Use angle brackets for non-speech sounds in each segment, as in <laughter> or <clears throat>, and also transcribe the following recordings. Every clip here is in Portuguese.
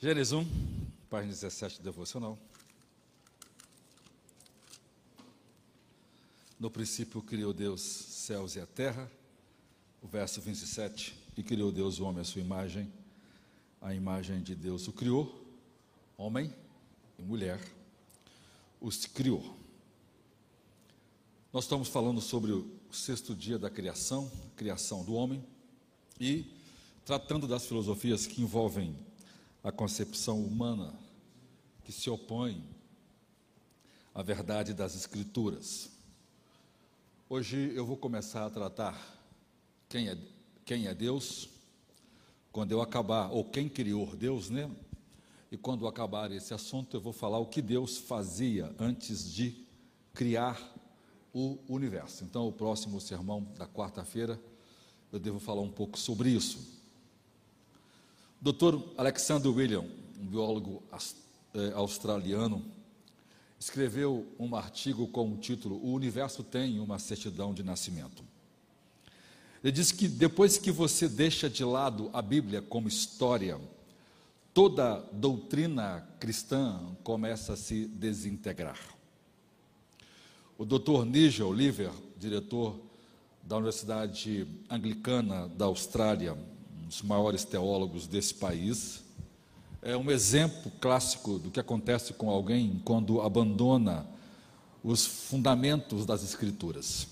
Gênesis 1, página 17, devocional. No princípio criou Deus céus e a terra. O verso 27, e criou Deus o homem à sua imagem. A imagem de Deus o criou, homem e mulher os criou. Nós estamos falando sobre o sexto dia da criação, criação do homem, e tratando das filosofias que envolvem a concepção humana que se opõe à verdade das Escrituras. Hoje eu vou começar a tratar quem é, quem é Deus, quando eu acabar, ou quem criou Deus, né? E quando acabar esse assunto, eu vou falar o que Deus fazia antes de criar o universo. Então, o próximo sermão da quarta-feira, eu devo falar um pouco sobre isso. Dr. Alexander William, um biólogo eh, australiano, escreveu um artigo com o título O Universo tem uma certidão de nascimento. Ele diz que depois que você deixa de lado a Bíblia como história, toda doutrina cristã começa a se desintegrar. O Dr. Nigel Oliver, diretor da Universidade Anglicana da Austrália, dos maiores teólogos desse país. É um exemplo clássico do que acontece com alguém quando abandona os fundamentos das Escrituras.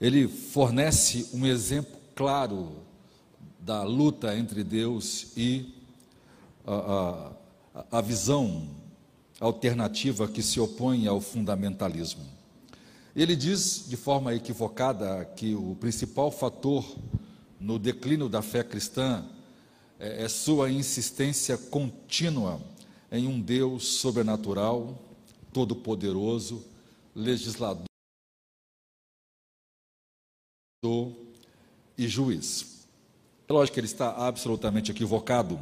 Ele fornece um exemplo claro da luta entre Deus e a, a, a visão alternativa que se opõe ao fundamentalismo. Ele diz de forma equivocada que o principal fator no declínio da fé cristã é, é sua insistência contínua em um Deus sobrenatural, todo-poderoso, legislador e juiz. É lógico que ele está absolutamente equivocado,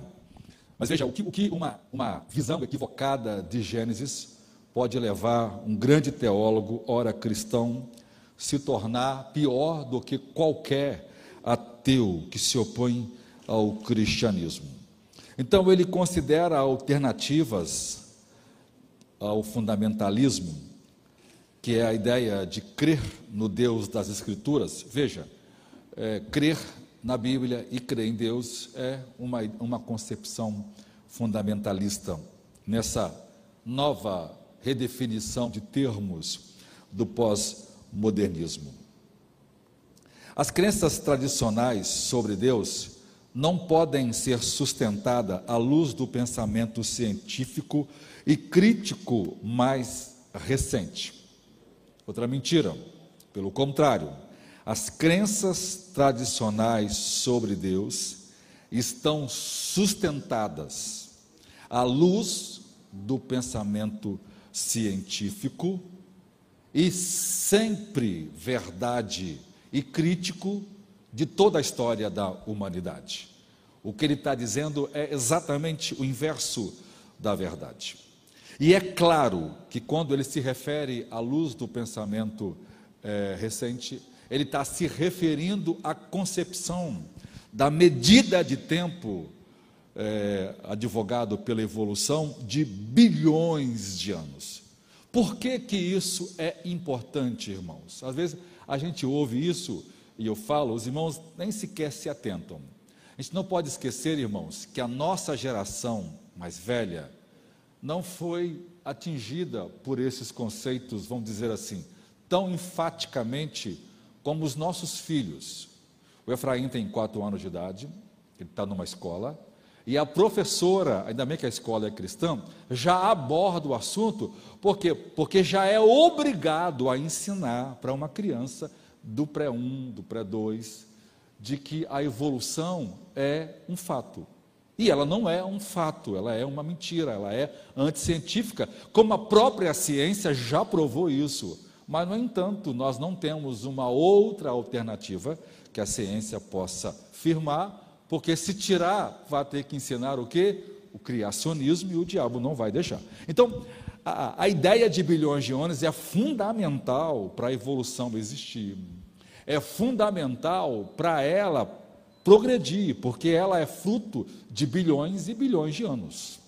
mas veja, o que, o que uma, uma visão equivocada de Gênesis pode levar um grande teólogo, ora cristão, se tornar pior do que qualquer ateu que se opõe ao cristianismo. Então, ele considera alternativas ao fundamentalismo, que é a ideia de crer no Deus das Escrituras. Veja, é, crer na Bíblia e crer em Deus é uma, uma concepção fundamentalista nessa nova redefinição de termos do pós-modernismo. As crenças tradicionais sobre Deus não podem ser sustentadas à luz do pensamento científico e crítico mais recente. Outra mentira. Pelo contrário, as crenças tradicionais sobre Deus estão sustentadas à luz do pensamento científico e sempre verdade e crítico de toda a história da humanidade. O que ele está dizendo é exatamente o inverso da verdade. E é claro que quando ele se refere à luz do pensamento é, recente, ele está se referindo à concepção da medida de tempo é, advogado pela evolução de bilhões de anos. Por que, que isso é importante, irmãos? Às vezes a gente ouve isso e eu falo, os irmãos nem sequer se atentam. A gente não pode esquecer, irmãos, que a nossa geração mais velha não foi atingida por esses conceitos, vamos dizer assim, tão enfaticamente como os nossos filhos. O Efraim tem quatro anos de idade, ele está numa escola, e a professora, ainda bem que a escola é cristã, já aborda o assunto, por quê? Porque já é obrigado a ensinar para uma criança do pré-1, do pré-2, de que a evolução é um fato. E ela não é um fato, ela é uma mentira, ela é anticientífica, como a própria ciência já provou isso. Mas, no entanto, nós não temos uma outra alternativa que a ciência possa firmar porque se tirar, vai ter que ensinar o quê? O criacionismo e o diabo não vai deixar. Então, a, a ideia de bilhões de anos é fundamental para a evolução existir. É fundamental para ela progredir, porque ela é fruto de bilhões e bilhões de anos.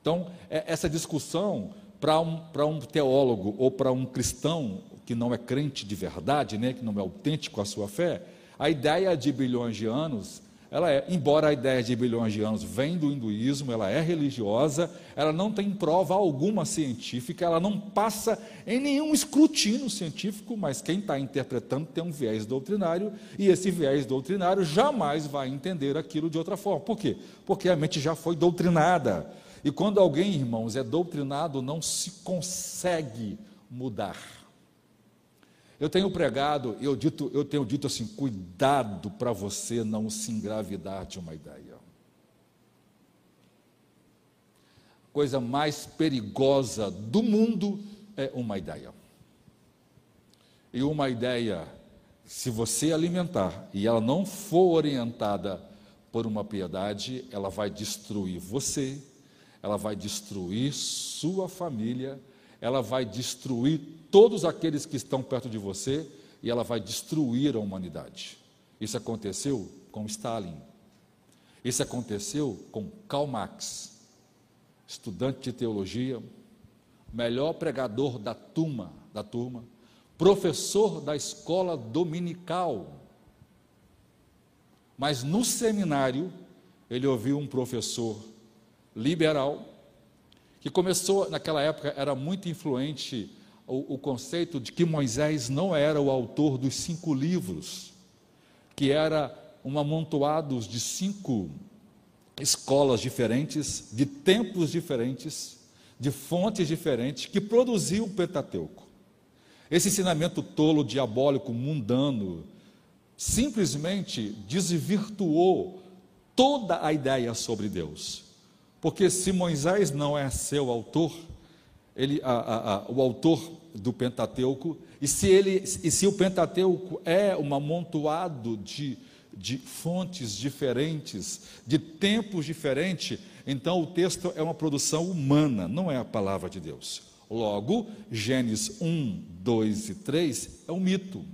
Então, é, essa discussão para um, um teólogo ou para um cristão que não é crente de verdade, né, que não é autêntico a sua fé, a ideia de bilhões de anos, ela é, embora a ideia de bilhões de anos vem do hinduísmo, ela é religiosa, ela não tem prova alguma científica, ela não passa em nenhum escrutínio científico, mas quem está interpretando tem um viés doutrinário, e esse viés doutrinário jamais vai entender aquilo de outra forma. Por quê? Porque a mente já foi doutrinada. E quando alguém, irmãos, é doutrinado, não se consegue mudar. Eu tenho pregado, eu, dito, eu tenho dito assim: cuidado para você não se engravidar de uma ideia. A coisa mais perigosa do mundo é uma ideia. E uma ideia, se você alimentar e ela não for orientada por uma piedade, ela vai destruir você, ela vai destruir sua família, ela vai destruir todos aqueles que estão perto de você e ela vai destruir a humanidade. Isso aconteceu com Stalin. Isso aconteceu com Karl Marx, estudante de teologia, melhor pregador da turma, da turma, professor da escola dominical. Mas no seminário, ele ouviu um professor liberal que começou, naquela época, era muito influente o, o, conceito de que Moisés não era o autor dos cinco livros, que era um amontoado de cinco escolas diferentes, de tempos diferentes, de fontes diferentes, que produziu o Pentateuco. Esse ensinamento tolo, diabólico, mundano, simplesmente desvirtuou toda a ideia sobre Deus. Porque se Moisés não é seu autor, ele, a, a, a, o autor do Pentateuco, e se, ele, e se o Pentateuco é um amontoado de, de fontes diferentes, de tempos diferentes, então o texto é uma produção humana, não é a palavra de Deus. Logo, Gênesis 1, 2 e 3 é um mito.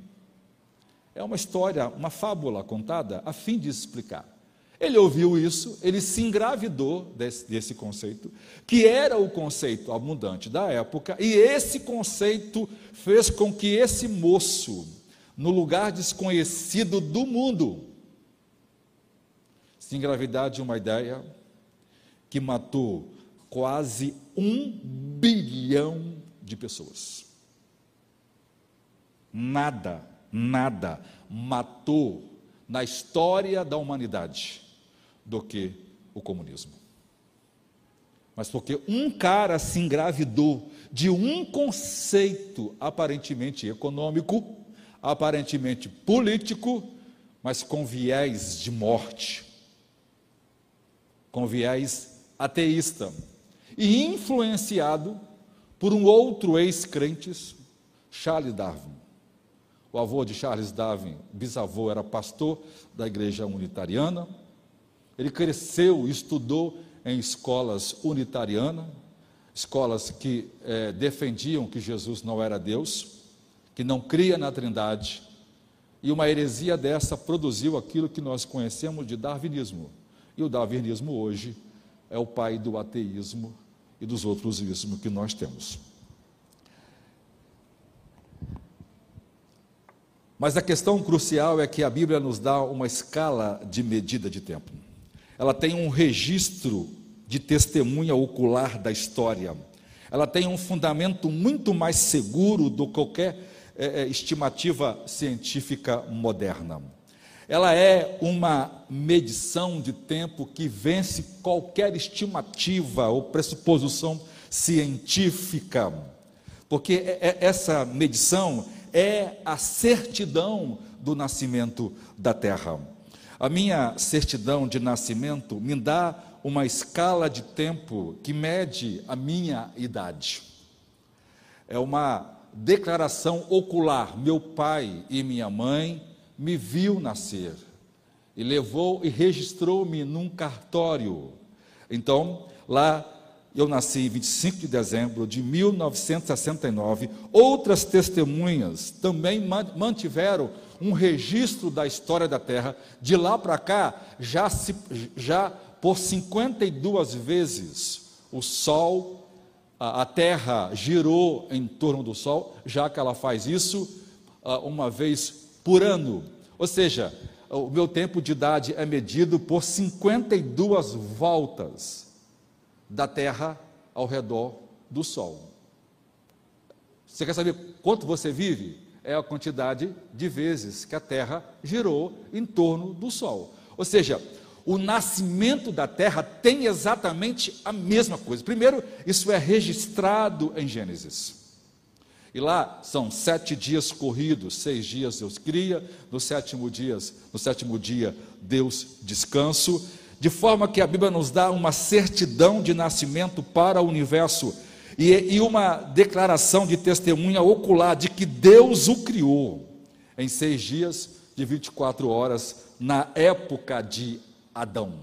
É uma história, uma fábula contada a fim de explicar. Ele ouviu isso, ele se engravidou desse, desse, conceito, que era o conceito abundante da época, e esse conceito fez com que esse moço, no lugar desconhecido do mundo, se engravidar de uma ideia que matou quase um bilhão de pessoas. Nada, nada matou na história da humanidade do que o comunismo. Mas porque um cara se engravidou de um conceito aparentemente econômico, aparentemente político, mas com viés de morte, com viés ateísta, e influenciado por um outro ex-crente, Charles Darwin. O avô de Charles Darwin, bisavô, era pastor da igreja unitariana, ele cresceu, estudou em escolas unitarianas, escolas que é, defendiam que Jesus não era Deus, que não cria na Trindade, e uma heresia dessa produziu aquilo que nós conhecemos de darwinismo. E o darwinismo hoje é o pai do ateísmo e dos outros ismos que nós temos. Mas a questão crucial é que a Bíblia nos dá uma escala de medida de tempo ela tem um registro de testemunha ocular da história. Ela tem um fundamento muito mais seguro do que qualquer é, estimativa científica moderna. Ela é uma medição de tempo que vence qualquer estimativa ou pressuposição científica, porque é, essa medição é a certidão do nascimento da Terra. A minha certidão de nascimento me dá uma escala de tempo que mede a minha idade. É uma declaração ocular. Meu pai e minha mãe me viu nascer e levou e registrou-me num cartório. Então, lá eu nasci em 25 de dezembro de 1969, outras testemunhas também mantiveram um registro da história da Terra. De lá para cá, já, se, já por 52 vezes o Sol, a, a Terra girou em torno do Sol, já que ela faz isso uh, uma vez por ano. Ou seja, o meu tempo de idade é medido por 52 voltas da Terra ao redor do Sol. Você quer saber quanto você vive? É a quantidade de vezes que a Terra girou em torno do Sol. Ou seja, o nascimento da Terra tem exatamente a mesma coisa. Primeiro, isso é registrado em Gênesis. E lá são sete dias corridos, seis dias Deus cria, no sétimo dia, no sétimo dia Deus descanso de forma que a Bíblia nos dá uma certidão de nascimento para o universo e, e uma declaração de testemunha ocular de que Deus o criou em seis dias de 24 horas, na época de Adão.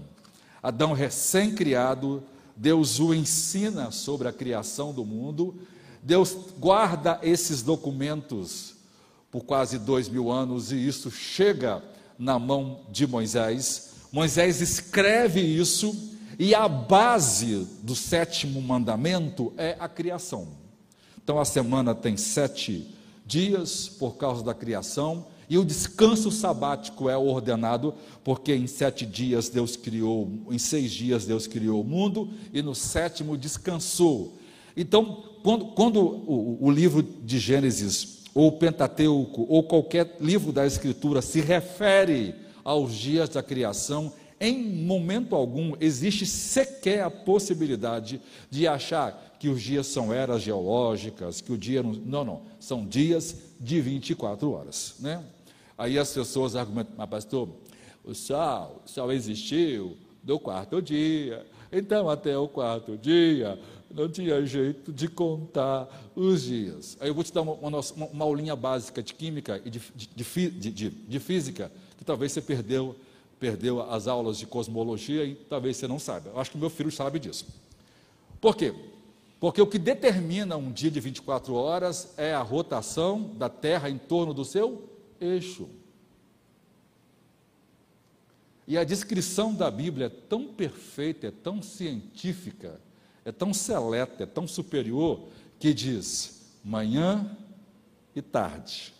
Adão recém-criado, Deus o ensina sobre a criação do mundo, Deus guarda esses documentos por quase dois mil anos e isso chega na mão de Moisés. Moisés escreve isso e a base do sétimo mandamento é a criação. Então a semana tem sete dias por causa da criação e o descanso sabático é ordenado porque em sete dias Deus criou, em seis dias Deus criou o mundo e no sétimo descansou. Então, quando, quando o, o livro de Gênesis ou o Pentateuco ou qualquer livro da Escritura se refere aos dias da criação, em momento algum existe sequer a possibilidade de achar que os dias são eras geológicas, que o dia não. Não, não. São dias de 24 horas. Né? Aí as pessoas argumentam, mas pastor, o sol, existiu do quarto dia. Então, até o quarto dia, não tinha jeito de contar os dias. Aí eu vou te dar uma, uma, uma aulinha básica de química e de, de, de, de física que talvez você perdeu, perdeu as aulas de cosmologia e talvez você não saiba. Eu acho que meu filho sabe disso. Por quê? Porque o que determina um dia de 24 horas é a rotação da Terra em torno do seu eixo. E a descrição da Bíblia é tão perfeita, é tão científica, é tão seleta, é tão superior, que diz manhã e tarde.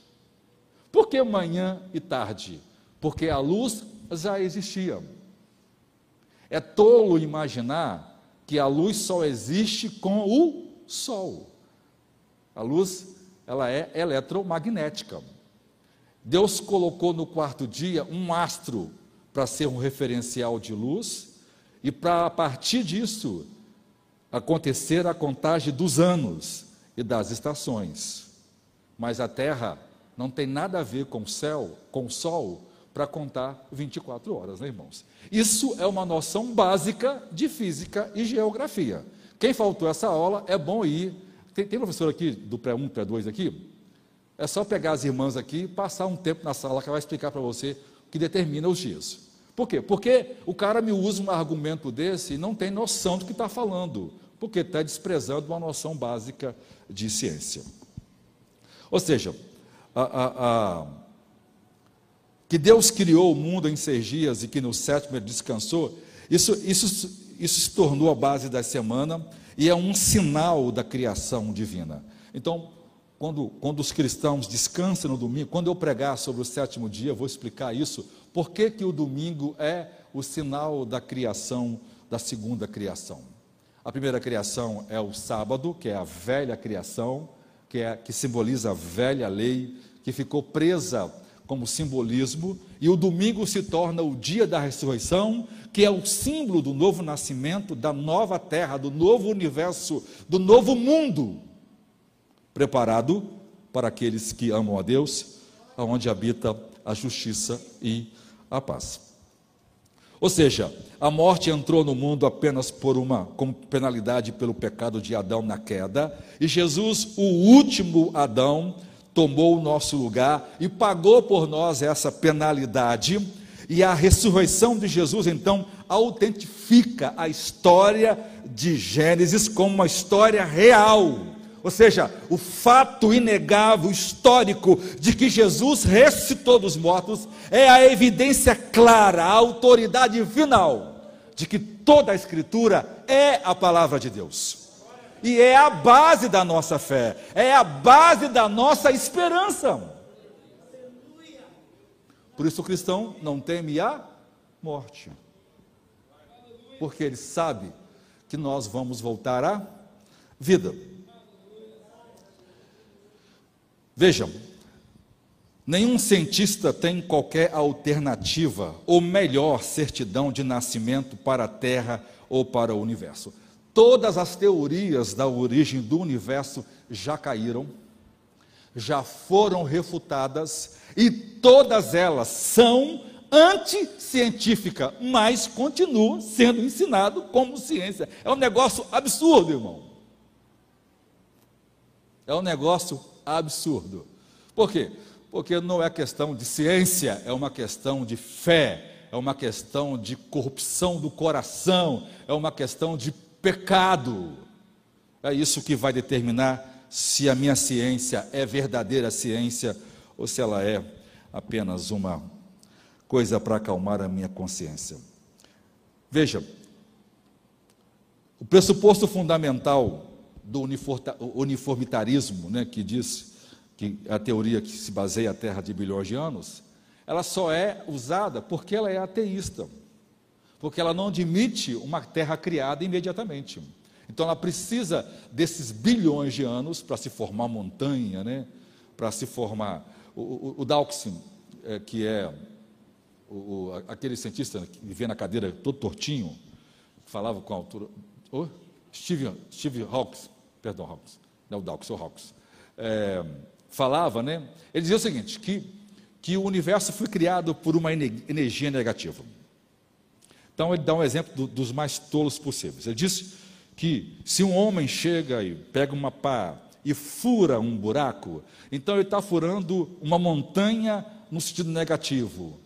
Por que manhã e tarde? porque a luz já existia. É tolo imaginar que a luz só existe com o sol. A luz, ela é eletromagnética. Deus colocou no quarto dia um astro para ser um referencial de luz e para a partir disso acontecer a contagem dos anos e das estações. Mas a Terra não tem nada a ver com o céu, com o sol, para contar 24 horas, né, irmãos? Isso é uma noção básica de física e geografia. Quem faltou essa aula, é bom ir. Tem, tem professor aqui do pré-1, pré-2 aqui? É só pegar as irmãs aqui e passar um tempo na sala que vai explicar para você o que determina os dias. Por quê? Porque o cara me usa um argumento desse e não tem noção do que está falando, porque está desprezando uma noção básica de ciência. Ou seja, a, a, a que Deus criou o mundo em seis dias e que no sétimo ele descansou, isso, isso, isso se tornou a base da semana e é um sinal da criação divina. Então, quando, quando os cristãos descansam no domingo, quando eu pregar sobre o sétimo dia, eu vou explicar isso, por que, que o domingo é o sinal da criação, da segunda criação. A primeira criação é o sábado, que é a velha criação, que, é, que simboliza a velha lei, que ficou presa como simbolismo, e o domingo se torna o dia da ressurreição, que é o símbolo do novo nascimento, da nova terra, do novo universo, do novo mundo, preparado para aqueles que amam a Deus, aonde habita a justiça e a paz. Ou seja, a morte entrou no mundo apenas por uma como penalidade pelo pecado de Adão na queda, e Jesus, o último Adão, tomou o nosso lugar e pagou por nós essa penalidade. E a ressurreição de Jesus, então, autentifica a história de Gênesis como uma história real. Ou seja, o fato inegável, histórico, de que Jesus ressuscitou dos mortos, é a evidência clara, a autoridade final, de que toda a Escritura é a palavra de Deus. E é a base da nossa fé, é a base da nossa esperança. Por isso o cristão não teme a morte. Porque ele sabe que nós vamos voltar à vida. Vejam, nenhum cientista tem qualquer alternativa ou melhor certidão de nascimento para a Terra ou para o universo. Todas as teorias da origem do universo já caíram, já foram refutadas e todas elas são anticientífica, mas continua sendo ensinado como ciência. É um negócio absurdo, irmão. É um negócio absurdo. Por quê? Porque não é questão de ciência, é uma questão de fé, é uma questão de corrupção do coração, é uma questão de pecado. É isso que vai determinar se a minha ciência é verdadeira ciência ou se ela é apenas uma coisa para acalmar a minha consciência. Veja, o pressuposto fundamental do uniformitarismo, né, que diz que a teoria que se baseia a Terra de bilhões de anos, ela só é usada porque ela é ateísta, porque ela não admite uma Terra criada imediatamente. Então ela precisa desses bilhões de anos para se formar montanha, né, para se formar o, o, o Dawkins, é, que é o, aquele cientista que vivia na cadeira todo tortinho, falava com a altura. Oh, Steve, Steve Hawkes, perdão, Hawkes, não o Dawkins, o Hawkes. É, falava, né? Ele dizia o seguinte: que, que o universo foi criado por uma energia negativa. Então ele dá um exemplo do, dos mais tolos possíveis. Ele diz que se um homem chega e pega uma pá e fura um buraco, então ele está furando uma montanha no sentido negativo.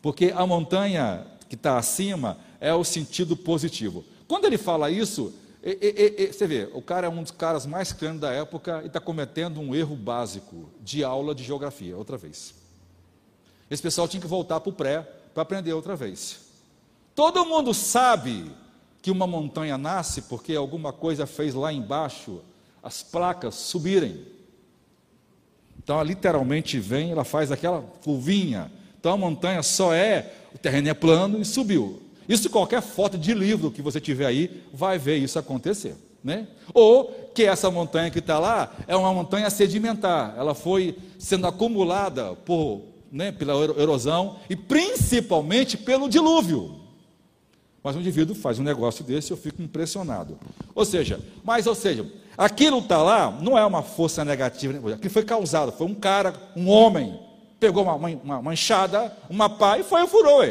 Porque a montanha que está acima é o sentido positivo. Quando ele fala isso, e, e, e, você vê, o cara é um dos caras mais crentes da época e está cometendo um erro básico de aula de geografia, outra vez. Esse pessoal tinha que voltar para o pré para aprender outra vez. Todo mundo sabe que uma montanha nasce porque alguma coisa fez lá embaixo as placas subirem. Então, ela literalmente vem, ela faz aquela curvinha. Então, a montanha só é, o terreno é plano e subiu. Isso qualquer foto de livro que você tiver aí, vai ver isso acontecer. Né? Ou que essa montanha que está lá é uma montanha sedimentar, ela foi sendo acumulada por, né, pela erosão e principalmente pelo dilúvio. Mas um indivíduo faz um negócio desse, eu fico impressionado. Ou seja, mas ou seja, aquilo está lá, não é uma força negativa, aquilo foi causado, foi um cara, um homem, pegou uma, uma, uma enxada, uma pá e foi e furou.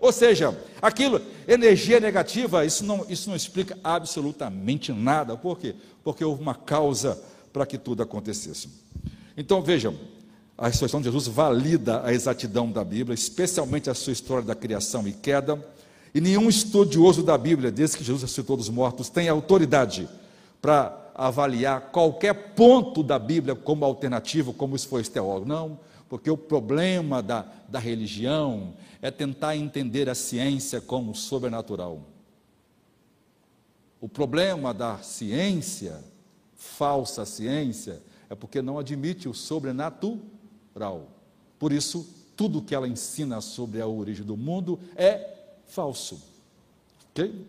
Ou seja, aquilo, energia negativa, isso não, isso não explica absolutamente nada. Por quê? Porque houve uma causa para que tudo acontecesse. Então vejam, a ressurreição de Jesus valida a exatidão da Bíblia, especialmente a sua história da criação e queda e nenhum estudioso da Bíblia, desde que Jesus ressuscitou dos mortos, tem autoridade para avaliar qualquer ponto da Bíblia como alternativo, como isso foi teólogo. Não, porque o problema da, da religião é tentar entender a ciência como sobrenatural. O problema da ciência, falsa ciência, é porque não admite o sobrenatural. Por isso, tudo que ela ensina sobre a origem do mundo é falso. Ok?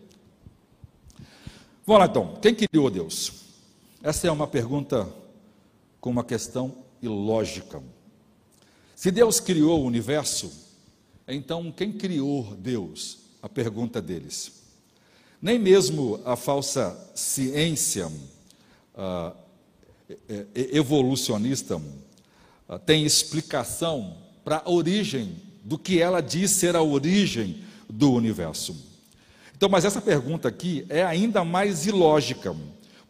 Vamos lá então. Quem criou Deus? Essa é uma pergunta com uma questão ilógica. Se Deus criou o universo, então quem criou Deus? A pergunta deles. Nem mesmo a falsa ciência uh, evolucionista uh, tem explicação para a origem do que ela diz ser a origem do universo. Então, mas essa pergunta aqui é ainda mais ilógica,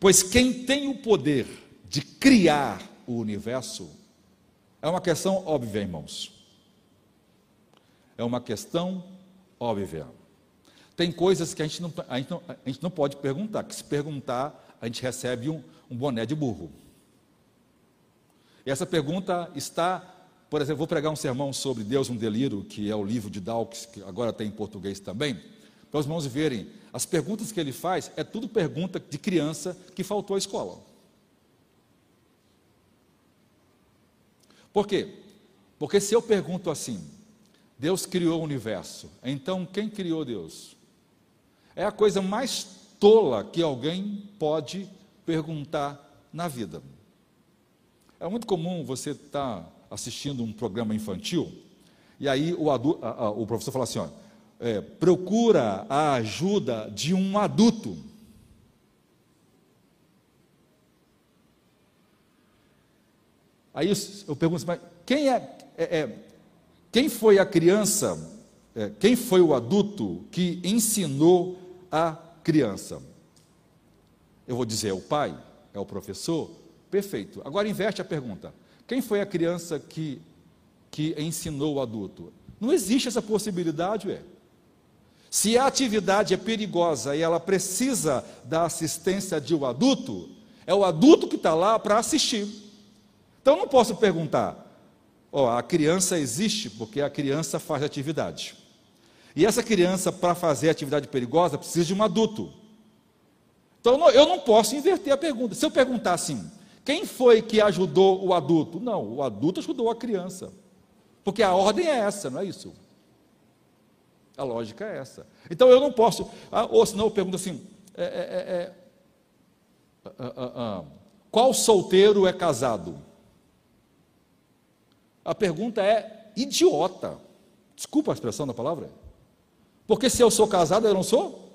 pois quem tem o poder de criar o universo é uma questão óbvia, irmãos. É uma questão óbvia. Tem coisas que a gente não, a gente não, a gente não pode perguntar, que se perguntar, a gente recebe um, um boné de burro. E essa pergunta está, por exemplo, vou pregar um sermão sobre Deus um delírio, que é o livro de Dawkins, que agora tem em português também, para os irmãos verem. As perguntas que ele faz é tudo pergunta de criança que faltou à escola. Por quê? Porque se eu pergunto assim, Deus criou o universo, então quem criou Deus? É a coisa mais tola que alguém pode perguntar na vida. É muito comum você estar tá assistindo um programa infantil e aí o, a, a, o professor fala assim: ó, é, procura a ajuda de um adulto. Aí eu pergunto, mas quem é, é, é quem foi a criança, é, quem foi o adulto que ensinou a criança? Eu vou dizer, é o pai? É o professor? Perfeito. Agora inverte a pergunta. Quem foi a criança que, que ensinou o adulto? Não existe essa possibilidade, ué. Se a atividade é perigosa e ela precisa da assistência de um adulto, é o adulto que está lá para assistir. Então não posso perguntar, ó, a criança existe porque a criança faz atividade. E essa criança, para fazer atividade perigosa, precisa de um adulto. Então eu não posso inverter a pergunta. Se eu perguntar assim, quem foi que ajudou o adulto? Não, o adulto ajudou a criança. Porque a ordem é essa, não é isso? A lógica é essa. Então eu não posso. Ah, ou senão eu pergunto assim: é, é, é, é ah, ah, qual solteiro é casado? A pergunta é idiota. Desculpa a expressão da palavra. Porque se eu sou casado, eu não sou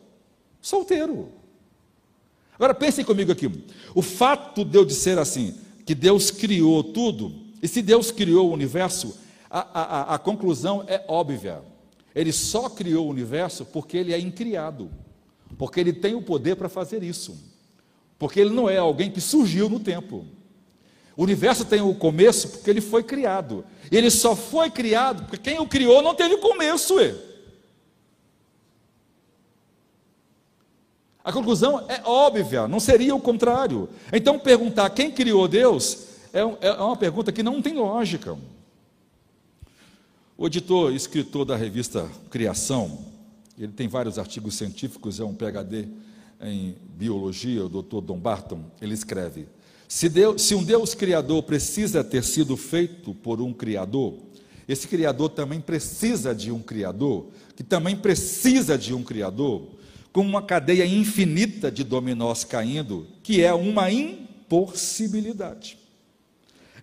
solteiro. Agora pensem comigo aqui. O fato de eu dizer assim, que Deus criou tudo, e se Deus criou o universo, a, a, a conclusão é óbvia. Ele só criou o universo porque ele é incriado, porque ele tem o poder para fazer isso, porque ele não é alguém que surgiu no tempo. O universo tem o começo porque ele foi criado. Ele só foi criado porque quem o criou não teve começo. Ué. A conclusão é óbvia, não seria o contrário. Então, perguntar quem criou Deus é, é uma pergunta que não tem lógica. O editor, escritor da revista Criação, ele tem vários artigos científicos, é um PhD em biologia, o Dr. Don Barton, ele escreve: se, Deus, se um Deus criador precisa ter sido feito por um criador, esse criador também precisa de um criador, que também precisa de um criador, como uma cadeia infinita de dominós caindo, que é uma impossibilidade.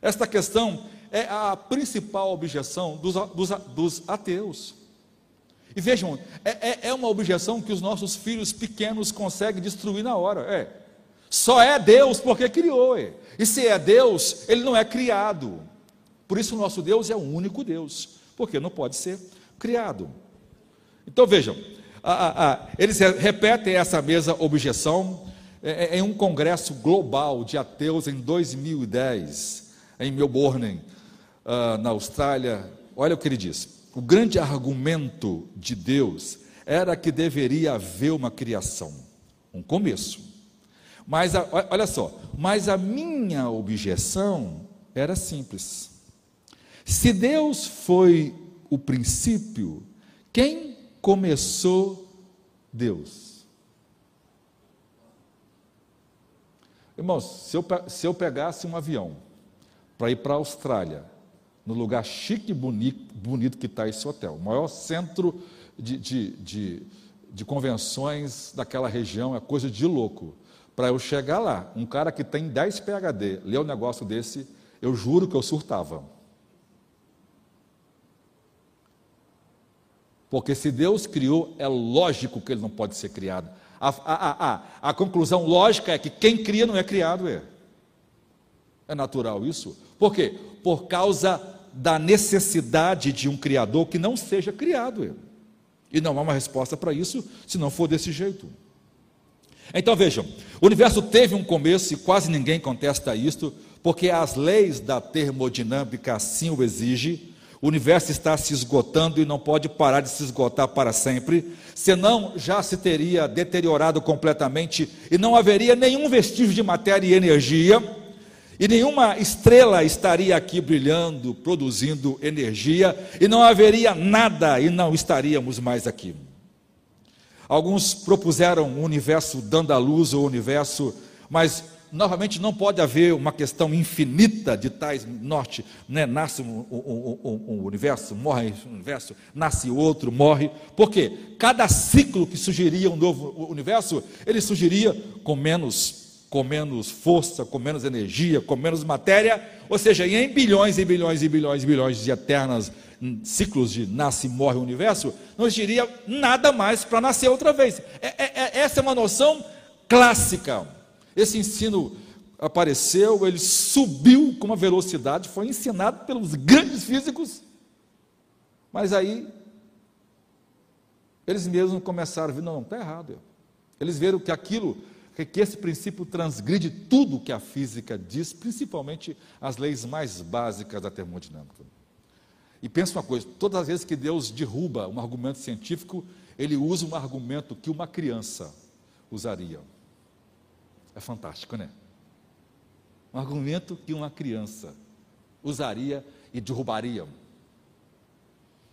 Esta questão é a principal objeção dos, dos, dos ateus. E vejam, é, é, é, uma objeção que os nossos filhos pequenos conseguem destruir na hora. É. Só é Deus porque criou. É. E se é Deus, ele não é criado. Por isso o nosso Deus é o único Deus, porque não pode ser criado. Então vejam, ah, ah, eles repetem essa mesma objeção em um congresso global de ateus em 2010, em Melbourne, ah, na Austrália. Olha o que ele diz: o grande argumento de Deus era que deveria haver uma criação, um começo. Mas a, olha só, mas a minha objeção era simples. Se Deus foi o princípio, quem começou Deus. Irmãos, se eu, se eu pegasse um avião para ir para a Austrália, no lugar chique e bonito, bonito que está esse hotel, o maior centro de, de, de, de convenções daquela região, é coisa de louco. Para eu chegar lá, um cara que tem 10 PHD, ler um negócio desse, eu juro que eu surtava. Porque se Deus criou, é lógico que ele não pode ser criado. A, a, a, a, conclusão lógica é que quem cria não é criado, é. É natural isso? Por quê? Por causa da necessidade de um criador que não seja criado. É. E não há uma resposta para isso se não for desse jeito. Então vejam, o universo teve um começo e quase ninguém contesta isto, porque as leis da termodinâmica assim o exigem. O O universo está se esgotando e não pode parar de se esgotar para sempre, senão já se teria deteriorado completamente e não haveria nenhum vestígio de matéria e energia, e nenhuma estrela estaria aqui brilhando, produzindo energia, e não haveria nada e não estaríamos mais aqui. Alguns propuseram um universo dando à luz, o universo, mas novamente não pode haver uma questão infinita de tais norte, né? nasce um, um, um, um, universo, morre um universo, nasce outro, morre. Por quê? Cada ciclo que surgiria um novo universo, ele surgiria com menos com menos força, com menos energia, com menos matéria, ou seja, em bilhões e bilhões e bilhões e bilhões de eternas hum, ciclos de nasce morre o universo, não existiria nada mais para nascer outra vez. É, é, é, essa é uma noção clássica esse ensino apareceu, ele subiu com uma velocidade, foi ensinado pelos grandes físicos, mas aí eles mesmos começaram a ver, não, está errado. Eles viram que aquilo, que esse princípio transgride tudo que a física diz, principalmente as leis mais básicas da termodinâmica. E pensa uma coisa: todas as vezes que Deus derruba um argumento científico, ele usa um argumento que uma criança usaria. É fantástico, né? Um argumento que uma criança usaria e derrubaria.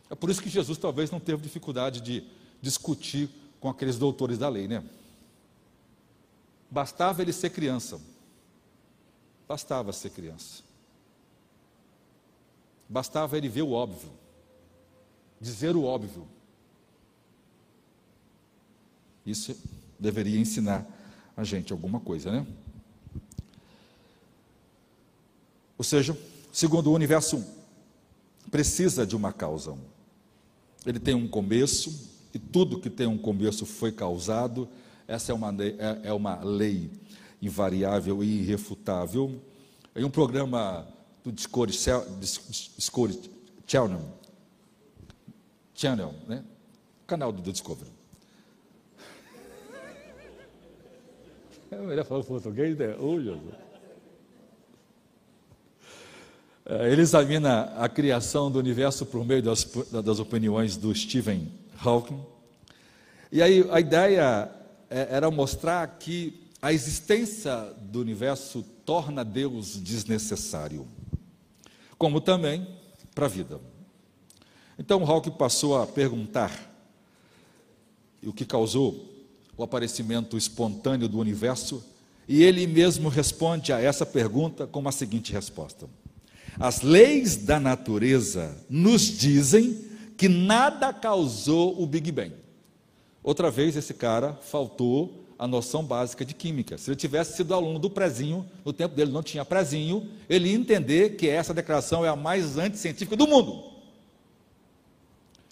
É por isso que Jesus talvez não teve dificuldade de discutir com aqueles doutores da lei, né? Bastava ele ser criança. Bastava ser criança. Bastava ele ver o óbvio, dizer o óbvio. Isso deveria ensinar a gente alguma coisa, né? Ou seja, segundo o universo precisa de uma causa. Ele tem um começo, e tudo que tem um começo foi causado. Essa é uma é, é uma lei invariável e irrefutável. Em um programa do Discovery Channel, Channel né? canal do Discovery, Melhor falar português, Jesus. É, ele examina a criação do universo por meio das, das opiniões do Stephen Hawking. E aí a ideia é, era mostrar que a existência do universo torna Deus desnecessário, como também para a vida. Então Hawking passou a perguntar, o que causou o aparecimento espontâneo do universo, e ele mesmo responde a essa pergunta com a seguinte resposta: As leis da natureza nos dizem que nada causou o Big Bang. Outra vez esse cara faltou a noção básica de química. Se ele tivesse sido aluno do prezinho, no tempo dele não tinha prezinho, ele ia entender que essa declaração é a mais anticientífica do mundo.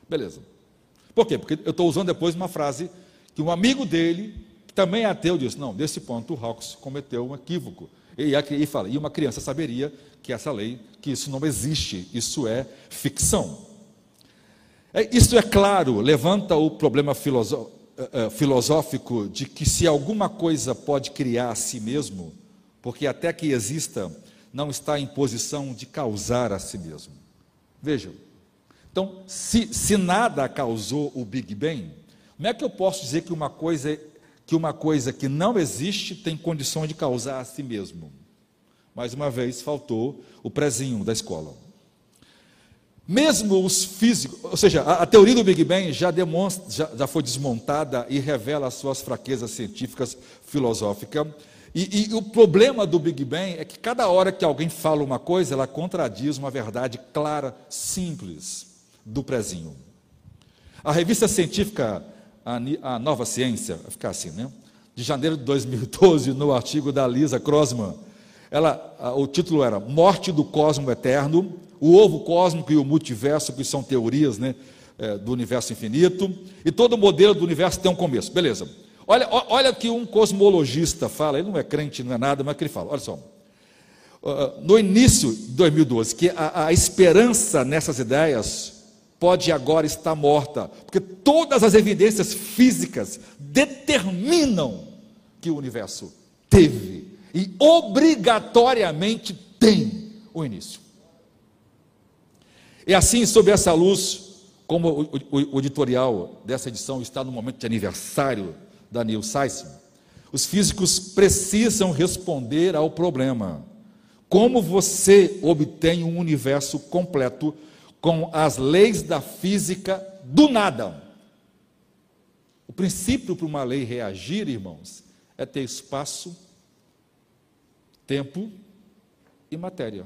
Beleza. Por quê? Porque eu estou usando depois uma frase que um amigo dele, que também é ateu, disse: Não, nesse ponto o Hawks cometeu um equívoco. E, e fala: E uma criança saberia que essa lei, que isso não existe, isso é ficção. É, isso é claro, levanta o problema eh, eh, filosófico de que se alguma coisa pode criar a si mesmo, porque até que exista, não está em posição de causar a si mesmo. Vejam, então, se, se nada causou o Big Bang, como é que eu posso dizer que uma coisa que uma coisa que não existe tem condições de causar a si mesmo? Mais uma vez faltou o prezinho da escola. Mesmo os físicos, ou seja, a, a teoria do Big Bang já, demonstra, já, já, foi desmontada e revela as suas fraquezas científicas, filosóficas. E, e o problema do Big Bang é que cada hora que alguém fala uma coisa, ela contradiz uma verdade clara, simples do prezinho. A revista científica a, a nova ciência, vai ficar assim, né? De janeiro de 2012, no artigo da Lisa Crossman, ela, o título era Morte do Cosmo Eterno, o ovo cósmico e o multiverso, que são teorias né, é, do universo infinito, e todo modelo do universo tem um começo. Beleza. Olha, olha que um cosmologista fala, ele não é crente, não é nada, mas que ele fala, olha só. No início de 2012, que a, a esperança nessas ideias pode agora estar morta, porque todas as evidências físicas determinam que o universo teve e obrigatoriamente tem o início. E assim, sob essa luz, como o, o, o editorial dessa edição está no momento de aniversário da Neil Science, os físicos precisam responder ao problema: como você obtém um universo completo com as leis da física do nada? O princípio para uma lei reagir, irmãos, é ter espaço, tempo e matéria.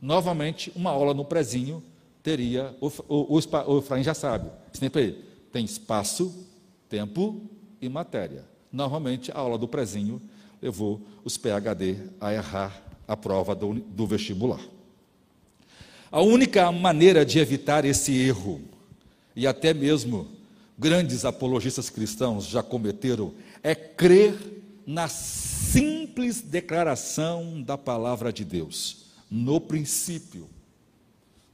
Novamente, uma aula no prezinho teria, o, o, o, o Efraim já sabe, sempre tem espaço, tempo e matéria. Normalmente, a aula do prezinho levou os PHD a errar a prova do, do vestibular. A única maneira de evitar esse erro, e até mesmo grandes apologistas cristãos já cometeram, é crer na simples declaração da palavra de Deus. No princípio,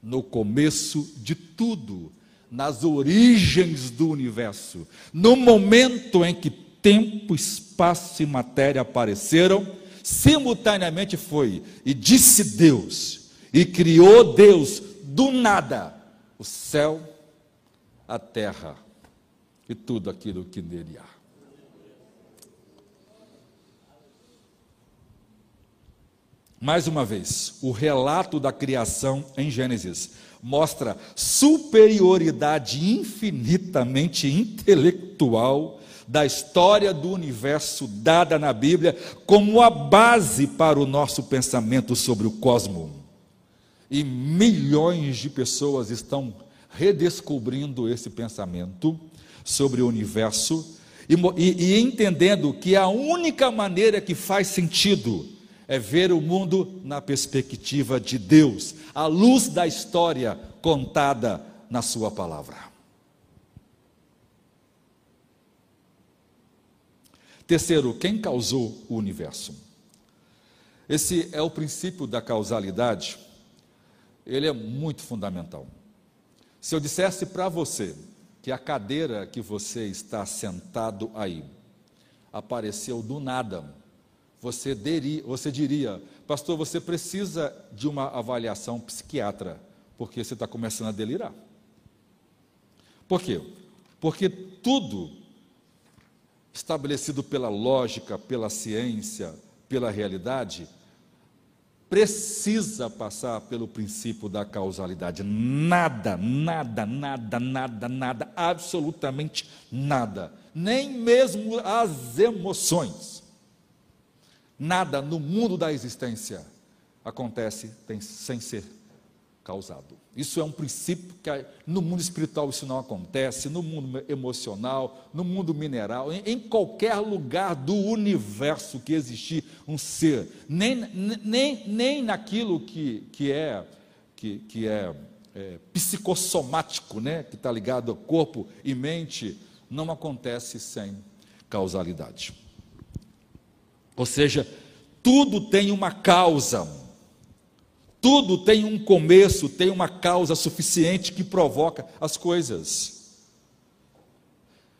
no começo de tudo, nas origens do universo, no momento em que tempo, espaço e matéria apareceram, simultaneamente foi e disse Deus, e criou Deus do nada o céu, a terra e tudo aquilo que nele há. Mais uma vez, o relato da criação em Gênesis mostra superioridade infinitamente intelectual da história do universo dada na Bíblia como a base para o nosso pensamento sobre o cosmos. E milhões de pessoas estão redescobrindo esse pensamento sobre o universo e, e, e entendendo que a única maneira que faz sentido é ver o mundo na perspectiva de Deus, à luz da história contada na Sua palavra. Terceiro, quem causou o universo? Esse é o princípio da causalidade, ele é muito fundamental. Se eu dissesse para você que a cadeira que você está sentado aí apareceu do nada, você, deria, você diria, pastor, você precisa de uma avaliação psiquiatra, porque você está começando a delirar. Por quê? Porque tudo estabelecido pela lógica, pela ciência, pela realidade, precisa passar pelo princípio da causalidade. Nada, nada, nada, nada, nada, absolutamente nada, nem mesmo as emoções. Nada no mundo da existência acontece sem ser causado. Isso é um princípio que no mundo espiritual isso não acontece, no mundo emocional, no mundo mineral, em, em qualquer lugar do universo que existir um ser, nem, nem, nem naquilo que, que é, que, que é, é psicossomático, né, que está ligado ao corpo e mente, não acontece sem causalidade. Ou seja, tudo tem uma causa. Tudo tem um começo, tem uma causa suficiente que provoca as coisas.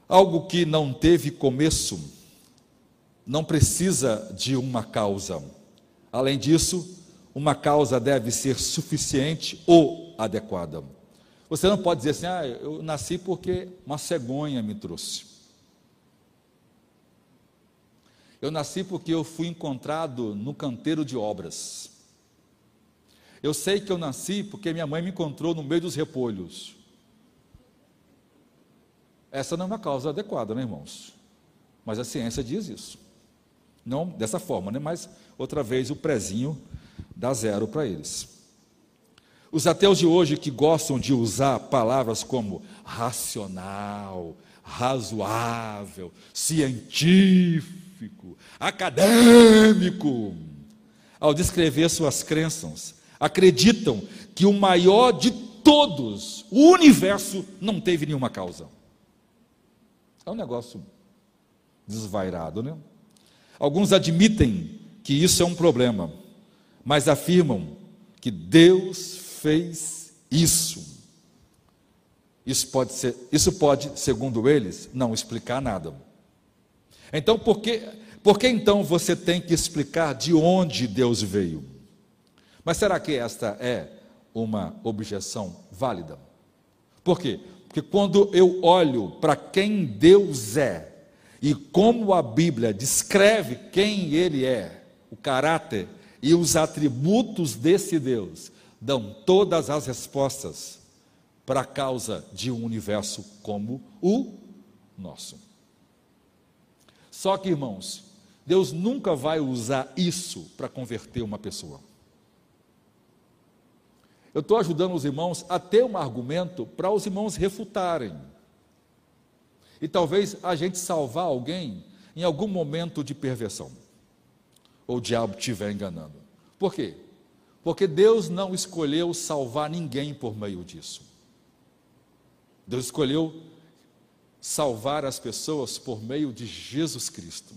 Algo que não teve começo não precisa de uma causa. Além disso, uma causa deve ser suficiente ou adequada. Você não pode dizer assim, ah, eu nasci porque uma cegonha me trouxe. Eu nasci porque eu fui encontrado no canteiro de obras. Eu sei que eu nasci porque minha mãe me encontrou no meio dos repolhos. Essa não é uma causa adequada, né, irmãos? Mas a ciência diz isso. Não dessa forma, né? Mas outra vez o prezinho dá zero para eles. Os ateus de hoje que gostam de usar palavras como racional, razoável, científico, acadêmico, ao descrever suas crenças, acreditam que o maior de todos, o universo, não teve nenhuma causa. É um negócio desvairado, né? Alguns admitem que isso é um problema, mas afirmam que Deus fez isso. Isso pode ser, isso pode, segundo eles, não explicar nada. Então, por que, por que então você tem que explicar de onde Deus veio? Mas será que esta é uma objeção válida. Por quê? Porque quando eu olho para quem Deus é e como a Bíblia descreve quem Ele é, o caráter e os atributos desse Deus, dão todas as respostas para a causa de um universo como o nosso. Só que, irmãos, Deus nunca vai usar isso para converter uma pessoa. Eu estou ajudando os irmãos a ter um argumento para os irmãos refutarem. E talvez a gente salvar alguém em algum momento de perversão. Ou o diabo estiver enganando. Por quê? Porque Deus não escolheu salvar ninguém por meio disso. Deus escolheu salvar as pessoas por meio de Jesus Cristo.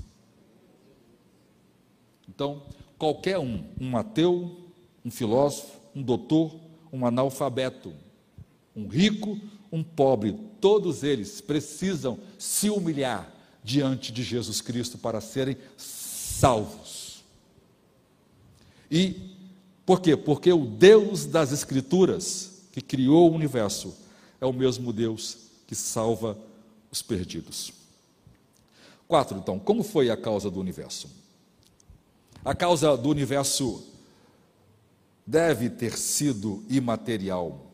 Então, qualquer um, um ateu, um filósofo, um doutor, um analfabeto, um rico, um pobre, todos eles precisam se humilhar diante de Jesus Cristo para serem salvos. E por quê? Porque o Deus das Escrituras, que criou o universo, é o mesmo Deus que salva os perdidos. Quatro, então, como foi a causa do universo? A causa do universo deve ter sido imaterial.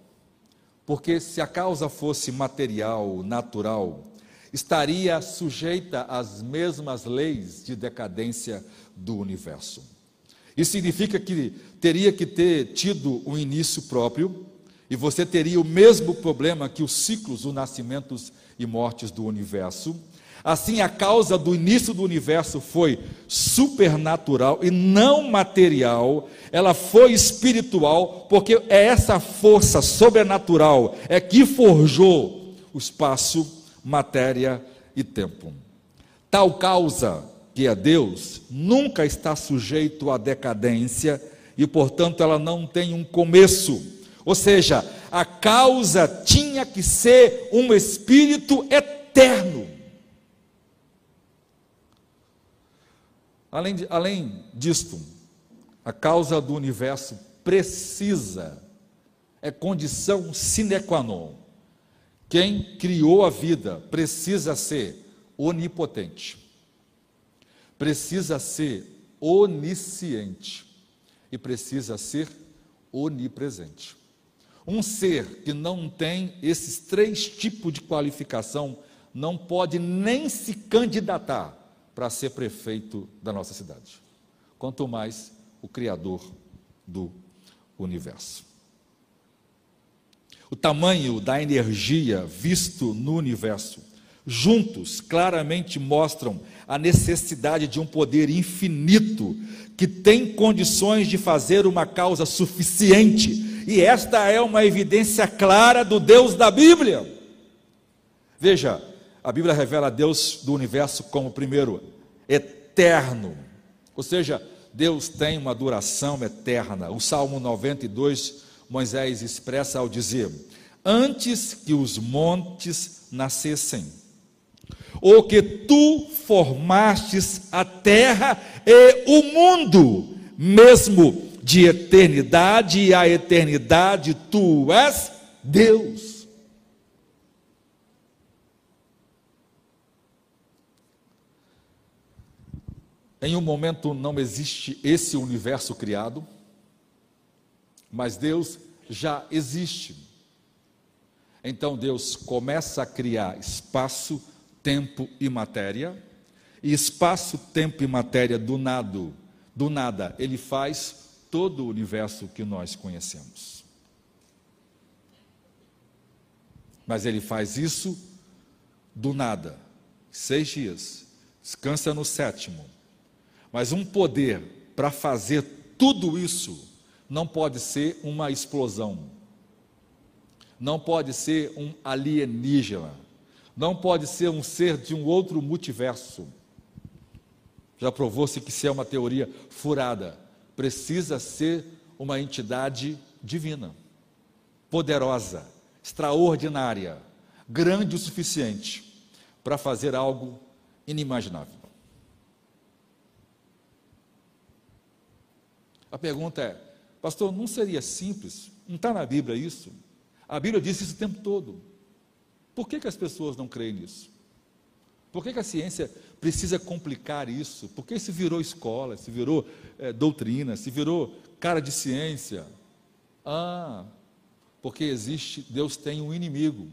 Porque se a causa fosse material, natural, estaria sujeita às mesmas leis de decadência do universo. Isso significa que teria que ter tido um início próprio, e você teria o mesmo problema que os ciclos, os nascimentos e mortes do universo, Assim, a causa do início do universo foi supernatural e não material, ela foi espiritual, porque é essa força sobrenatural é que forjou o espaço, matéria e tempo. Tal causa, que é Deus, nunca está sujeito à decadência e, portanto, ela não tem um começo. Ou seja, a causa tinha que ser um espírito eterno. Além, de, além disto, a causa do universo precisa, é condição sine qua non. Quem criou a vida precisa ser onipotente, precisa ser onisciente e precisa ser onipresente. Um ser que não tem esses três tipos de qualificação não pode nem se candidatar para ser prefeito da nossa cidade. Quanto mais o Criador do universo. O tamanho da energia visto no universo, juntos, claramente mostram a necessidade de um poder infinito que tem condições de fazer uma causa suficiente. E esta é uma evidência clara do Deus da Bíblia. Veja, a Bíblia revela Deus do universo como, primeiro, eterno. Ou seja, Deus tem uma duração eterna. O Salmo 92, Moisés expressa ao dizer: Antes que os montes nascessem, ou que tu formastes a terra e o mundo, mesmo de eternidade a eternidade, tu és Deus. Em um momento não existe esse universo criado, mas Deus já existe. Então Deus começa a criar espaço, tempo e matéria, e espaço, tempo e matéria do nada, do nada, ele faz todo o universo que nós conhecemos. Mas ele faz isso do nada, seis dias, descansa no sétimo mas um poder para fazer tudo isso não pode ser uma explosão, não pode ser um alienígena, não pode ser um ser de um outro multiverso. Já provou-se que isso é uma teoria furada. Precisa ser uma entidade divina, poderosa, extraordinária, grande o suficiente para fazer algo inimaginável. A pergunta é, pastor, não seria simples Não está na Bíblia isso? A Bíblia diz isso o tempo todo. Por que, que as pessoas não creem nisso? Por que, que a ciência precisa complicar isso? Por que isso virou escola, se virou é, doutrina, se virou cara de ciência? Ah, porque existe, Deus tem um inimigo.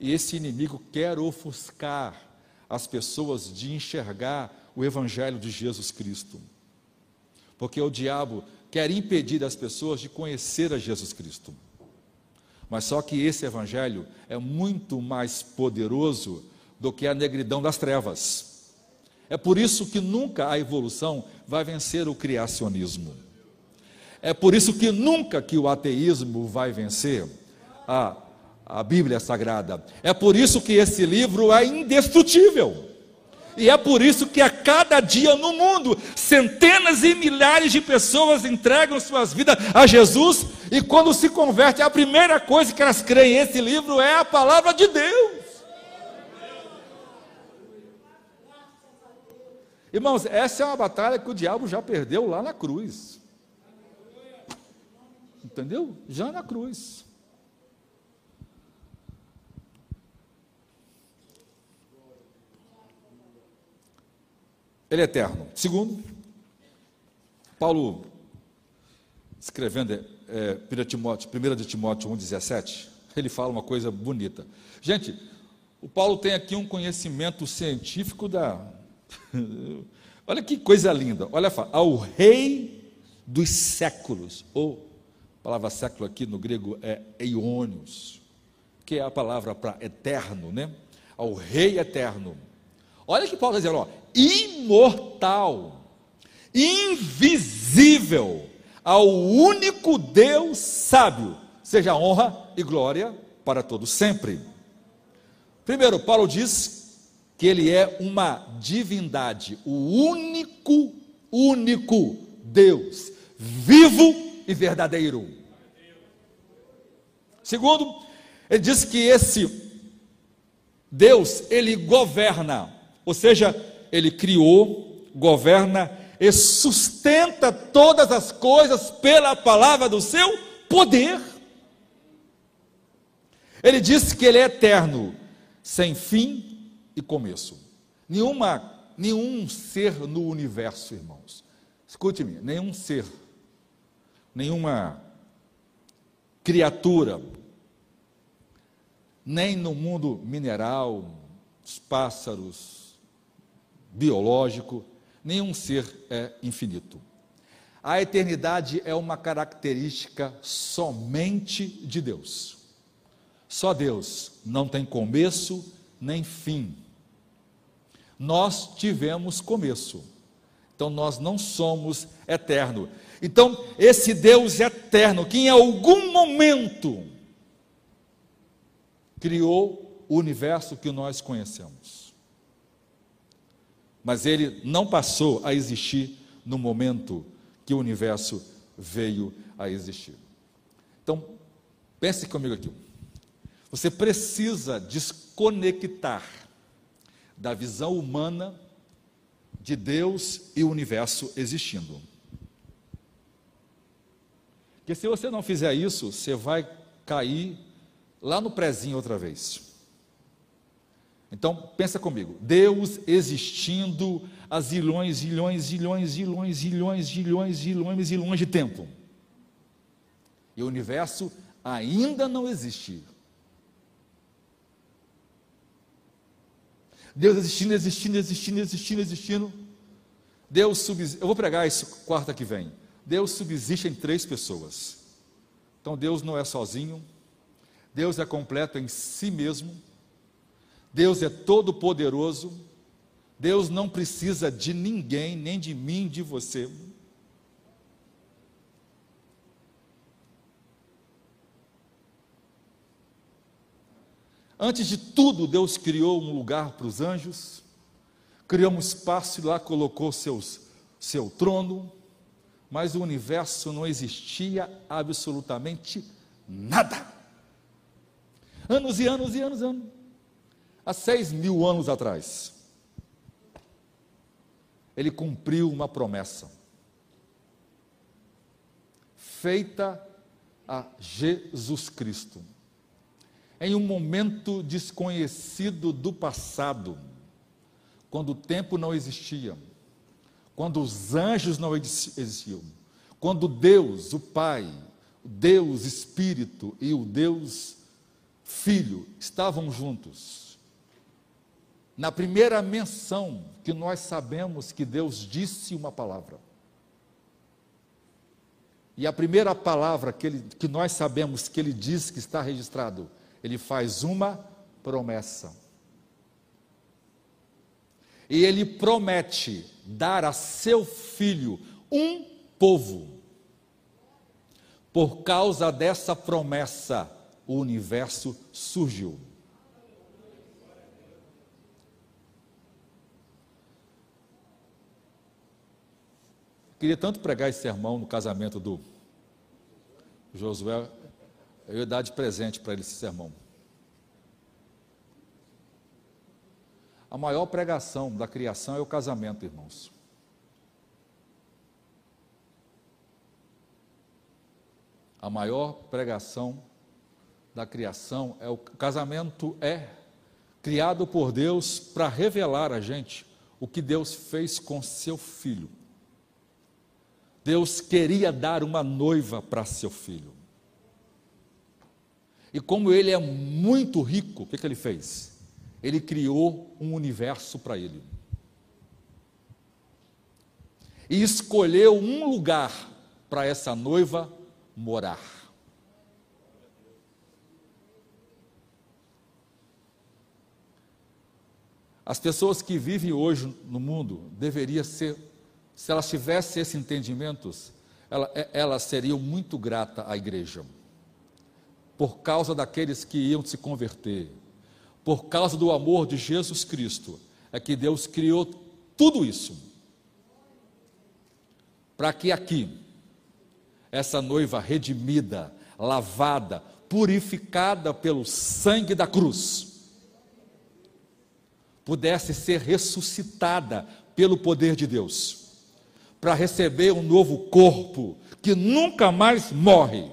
E esse inimigo quer ofuscar as pessoas de enxergar o Evangelho de Jesus Cristo. Porque o diabo quer impedir as pessoas de conhecer a Jesus Cristo. Mas só que esse Evangelho é muito mais poderoso do que a negridão das trevas. É por isso que nunca a evolução vai vencer o criacionismo. É por isso que nunca que o ateísmo vai vencer a a Bíblia Sagrada. É por isso que esse livro é indestrutível. E é por isso que a cada dia no mundo, centenas e milhares de pessoas entregam suas vidas a Jesus, e quando se converte, a primeira coisa que elas creem esse livro é a palavra de Deus. Irmãos, essa é uma batalha que o diabo já perdeu lá na cruz. Entendeu? Já na cruz. Ele é eterno. Segundo, Paulo, escrevendo é, 1 Timóteo, 1 de Timóteo 1,17, ele fala uma coisa bonita. Gente, o Paulo tem aqui um conhecimento científico da. <laughs> Olha que coisa linda. Olha, ao rei dos séculos, ou a palavra século aqui no grego é eiônios, que é a palavra para eterno, né? Ao rei eterno. Olha que Paulo está dizendo, ó, imortal, invisível, ao único Deus sábio, seja honra e glória para todos sempre. Primeiro, Paulo diz que ele é uma divindade, o único, único Deus, vivo e verdadeiro. Segundo, ele diz que esse Deus, ele governa, ou seja, ele criou, governa e sustenta todas as coisas pela palavra do seu poder. Ele disse que ele é eterno, sem fim e começo. Nenhuma, nenhum ser no universo, irmãos. Escute-me, nenhum ser, nenhuma criatura, nem no mundo mineral, os pássaros, biológico, nenhum ser é infinito. A eternidade é uma característica somente de Deus. Só Deus não tem começo nem fim. Nós tivemos começo, então nós não somos eterno. Então, esse Deus eterno, que em algum momento criou o universo que nós conhecemos mas ele não passou a existir no momento que o universo veio a existir. Então, pense comigo aqui. Você precisa desconectar da visão humana de Deus e o universo existindo. Porque se você não fizer isso, você vai cair lá no prezinho outra vez. Então, pensa comigo, Deus existindo há zilhões, zilhões, zilhões, zilhões, zilhões, zilhões, zilhões, zilhões de tempo. E o universo ainda não existe. Deus existindo, existindo, existindo, existindo, existindo. Deus subsiste. Eu vou pregar isso quarta que vem. Deus subsiste em três pessoas. Então Deus não é sozinho. Deus é completo em si mesmo. Deus é todo poderoso. Deus não precisa de ninguém, nem de mim, de você. Antes de tudo, Deus criou um lugar para os anjos, criou um espaço e lá colocou seus, seu trono, mas o universo não existia absolutamente nada. Anos e anos e anos e anos há seis mil anos atrás, ele cumpriu uma promessa. feita a Jesus Cristo. Em um momento desconhecido do passado, quando o tempo não existia, quando os anjos não existiam, quando Deus, o Pai, o Deus Espírito e o Deus Filho estavam juntos. Na primeira menção que nós sabemos que Deus disse uma palavra. E a primeira palavra que, ele, que nós sabemos que ele diz que está registrado, ele faz uma promessa. E ele promete dar a seu filho um povo. Por causa dessa promessa, o universo surgiu. Queria tanto pregar esse sermão no casamento do Josué, eu ia dar de presente para ele esse sermão. A maior pregação da criação é o casamento, irmãos. A maior pregação da criação é o casamento é criado por Deus para revelar a gente o que Deus fez com seu filho. Deus queria dar uma noiva para seu filho. E como ele é muito rico, o que, que ele fez? Ele criou um universo para ele. E escolheu um lugar para essa noiva morar. As pessoas que vivem hoje no mundo deveriam ser se elas tivessem esse entendimento, ela, é, elas seriam muito gratas à igreja, por causa daqueles que iam se converter, por causa do amor de Jesus Cristo, é que Deus criou tudo isso, para que aqui, essa noiva redimida, lavada, purificada pelo sangue da cruz, pudesse ser ressuscitada pelo poder de Deus para receber um novo corpo que nunca mais morre.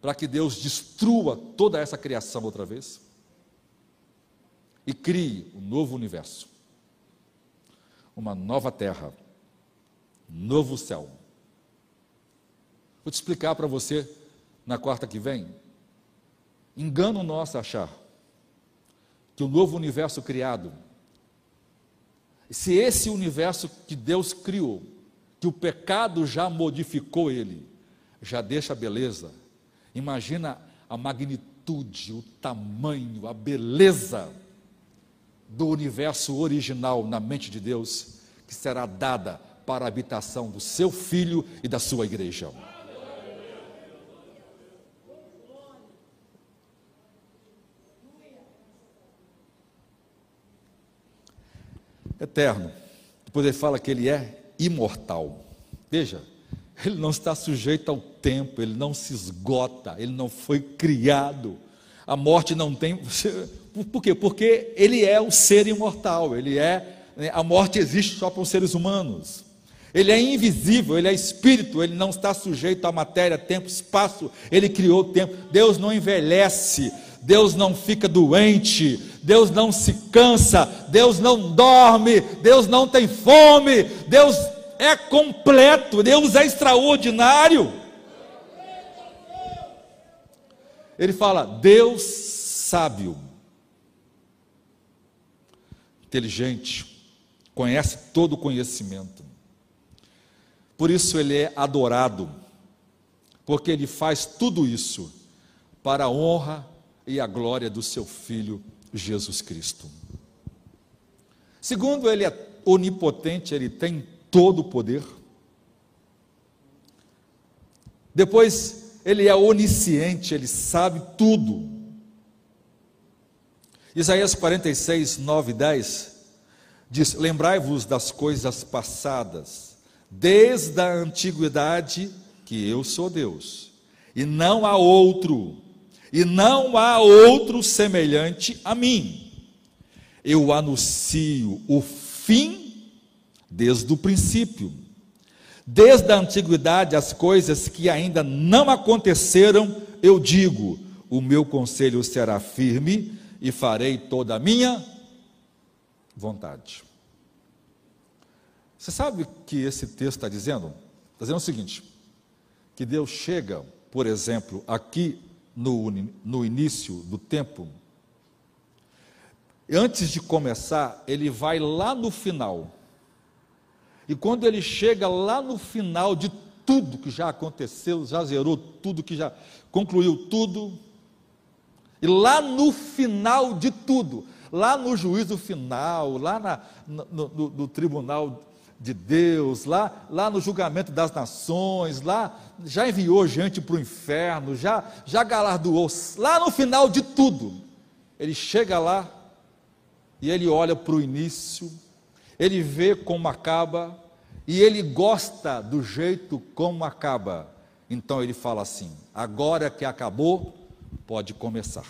Para que Deus destrua toda essa criação outra vez e crie um novo universo, uma nova terra, um novo céu. Vou te explicar para você na quarta que vem. Engano nosso achar que o novo universo criado se esse universo que Deus criou, que o pecado já modificou ele, já deixa a beleza, imagina a magnitude, o tamanho, a beleza do universo original na mente de Deus, que será dada para a habitação do seu filho e da sua igreja. Eterno. Depois ele fala que ele é imortal. Veja, ele não está sujeito ao tempo, ele não se esgota, ele não foi criado. A morte não tem. Por quê? Porque ele é o ser imortal, ele é. Né, a morte existe só para os seres humanos. Ele é invisível, ele é espírito, ele não está sujeito à matéria, tempo, espaço, ele criou o tempo. Deus não envelhece, Deus não fica doente, Deus não se cansa, Deus não dorme, Deus não tem fome, Deus é completo, Deus é extraordinário. Ele fala, Deus sábio, inteligente, conhece todo o conhecimento. Por isso ele é adorado, porque ele faz tudo isso para a honra e a glória do seu Filho Jesus Cristo. Segundo, ele é onipotente, ele tem todo o poder. Depois, ele é onisciente, ele sabe tudo. Isaías 46, 9 e 10 diz: Lembrai-vos das coisas passadas, desde a antiguidade, que eu sou Deus, e não há outro e não há outro semelhante a mim. Eu anuncio o fim desde o princípio, Desde a antiguidade, as coisas que ainda não aconteceram, eu digo: o meu conselho será firme e farei toda a minha vontade. Você sabe o que esse texto está dizendo? Está dizendo o seguinte: que Deus chega, por exemplo, aqui no, no início do tempo, antes de começar, ele vai lá no final. E quando ele chega lá no final de tudo que já aconteceu, já zerou tudo, que já concluiu tudo, e lá no final de tudo, lá no juízo final, lá na, no, no, no, tribunal de Deus, lá, lá no julgamento das nações, lá já enviou gente para o inferno, já, já galardoou, lá no final de tudo, ele chega lá e ele olha para o início, ele vê como acaba e ele gosta do jeito como acaba. Então ele fala assim: agora que acabou, pode começar.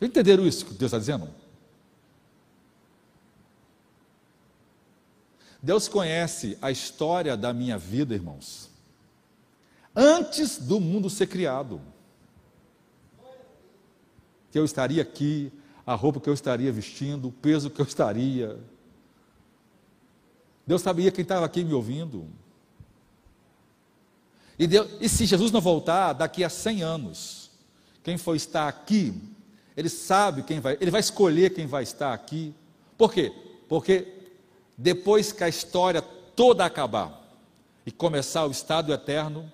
Entenderam isso que Deus está dizendo? Deus conhece a história da minha vida, irmãos, antes do mundo ser criado. Que eu estaria aqui, a roupa que eu estaria vestindo, o peso que eu estaria. Deus sabia quem estava aqui me ouvindo. E, Deus, e se Jesus não voltar daqui a 100 anos, quem for estar aqui, ele sabe quem vai, ele vai escolher quem vai estar aqui. Por quê? Porque depois que a história toda acabar e começar o estado eterno,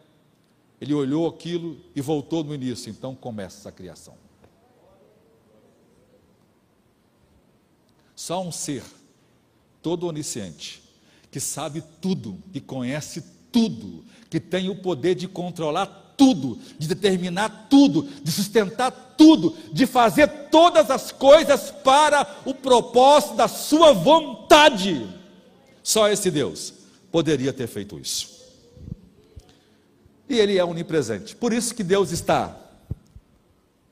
ele olhou aquilo e voltou no início, então começa a criação. Só um ser todo onisciente, que sabe tudo, que conhece tudo, que tem o poder de controlar tudo, de determinar tudo, de sustentar tudo, de fazer todas as coisas para o propósito da sua vontade. Só esse Deus poderia ter feito isso. E ele é onipresente. Por isso que Deus está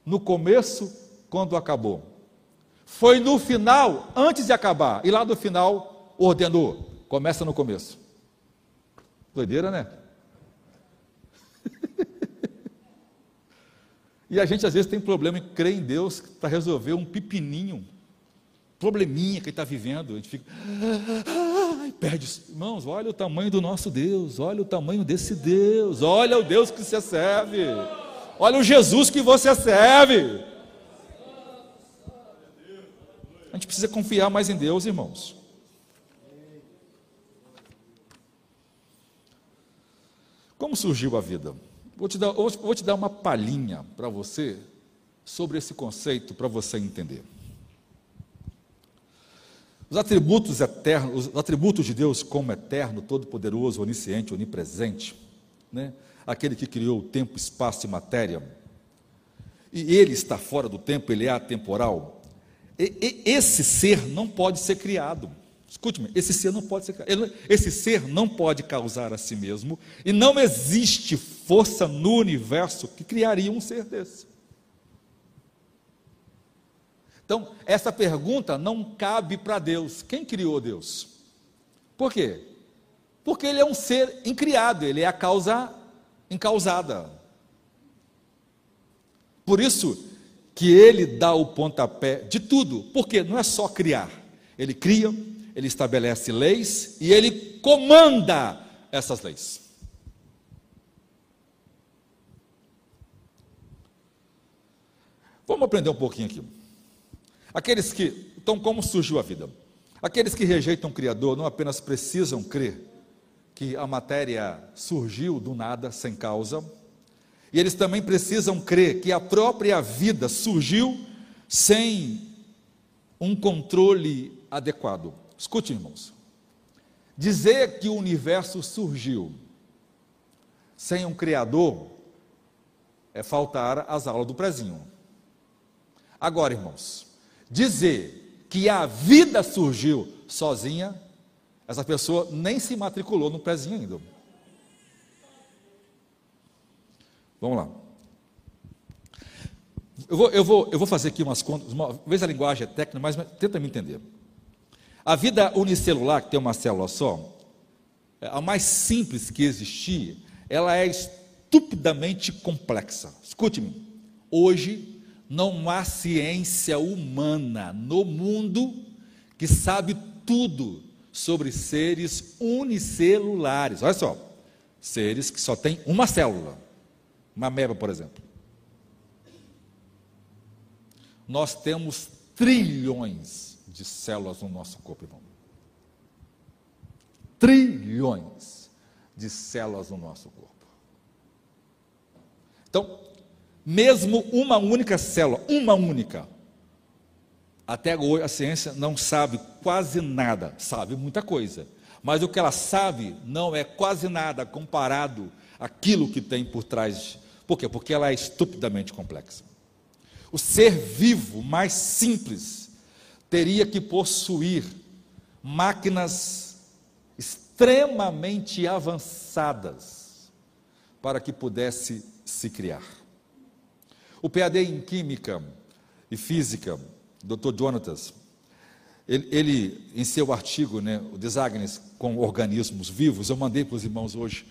no começo quando acabou foi no final, antes de acabar, e lá no final ordenou. Começa no começo. Doideira, né? E a gente às vezes tem problema em crer em Deus para resolver um pepininho, probleminha que está vivendo. A gente fica. Ai, perde. Irmãos, olha o tamanho do nosso Deus, olha o tamanho desse Deus, olha o Deus que você serve, olha o Jesus que você serve. A gente precisa confiar mais em Deus, irmãos. Como surgiu a vida? Vou te dar, vou te dar uma palhinha para você sobre esse conceito, para você entender. Os atributos eternos, os atributos de Deus como eterno, todo-poderoso, onisciente, onipresente, né? aquele que criou o tempo, espaço e matéria, e ele está fora do tempo, ele é atemporal, esse ser não pode ser criado. Escute-me, esse ser não pode ser. Esse ser não pode causar a si mesmo, e não existe força no universo que criaria um ser desse. Então, essa pergunta não cabe para Deus. Quem criou Deus? Por quê? Porque ele é um ser incriado, ele é a causa incausada. Por isso, que ele dá o pontapé de tudo, porque não é só criar, ele cria, ele estabelece leis e ele comanda essas leis. Vamos aprender um pouquinho aqui. Aqueles que, então, como surgiu a vida? Aqueles que rejeitam o Criador não apenas precisam crer que a matéria surgiu do nada, sem causa, e eles também precisam crer que a própria vida surgiu sem um controle adequado. Escute, irmãos. Dizer que o universo surgiu sem um Criador é faltar às aulas do prezinho. Agora, irmãos, dizer que a vida surgiu sozinha, essa pessoa nem se matriculou no prezinho ainda. Vamos lá. Eu vou, eu vou, eu vou fazer aqui umas contas, uma vez a linguagem é técnica, mas tenta me entender. A vida unicelular, que tem uma célula só, é a mais simples que existir, ela é estupidamente complexa. Escute-me, hoje não há ciência humana no mundo que sabe tudo sobre seres unicelulares. Olha só, seres que só têm uma célula, uma ameba, por exemplo. Nós temos trilhões de células no nosso corpo, irmão. Trilhões de células no nosso corpo. Então, mesmo uma única célula, uma única, até hoje a ciência não sabe quase nada, sabe muita coisa, mas o que ela sabe não é quase nada comparado àquilo que tem por trás. Por quê? Porque ela é estupidamente complexa. O ser vivo mais simples teria que possuir máquinas extremamente avançadas para que pudesse se criar. O PhD em Química e Física, Dr. Jonatas, ele, ele, em seu artigo, né, o Desagnes com organismos vivos, eu mandei para os irmãos hoje,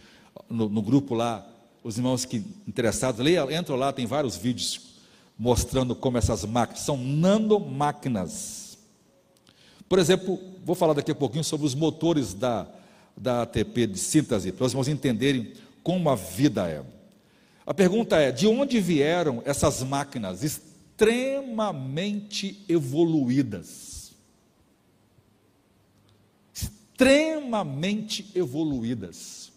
no, no, grupo lá, os irmãos que interessados, leia, entram lá, tem vários vídeos mostrando como essas máquinas são nanomáquinas. Por exemplo, vou falar daqui a pouquinho sobre os motores da, da ATP de síntese, para os irmãos entenderem como a vida é. A pergunta é: de onde vieram essas máquinas extremamente evoluídas? Extremamente evoluídas,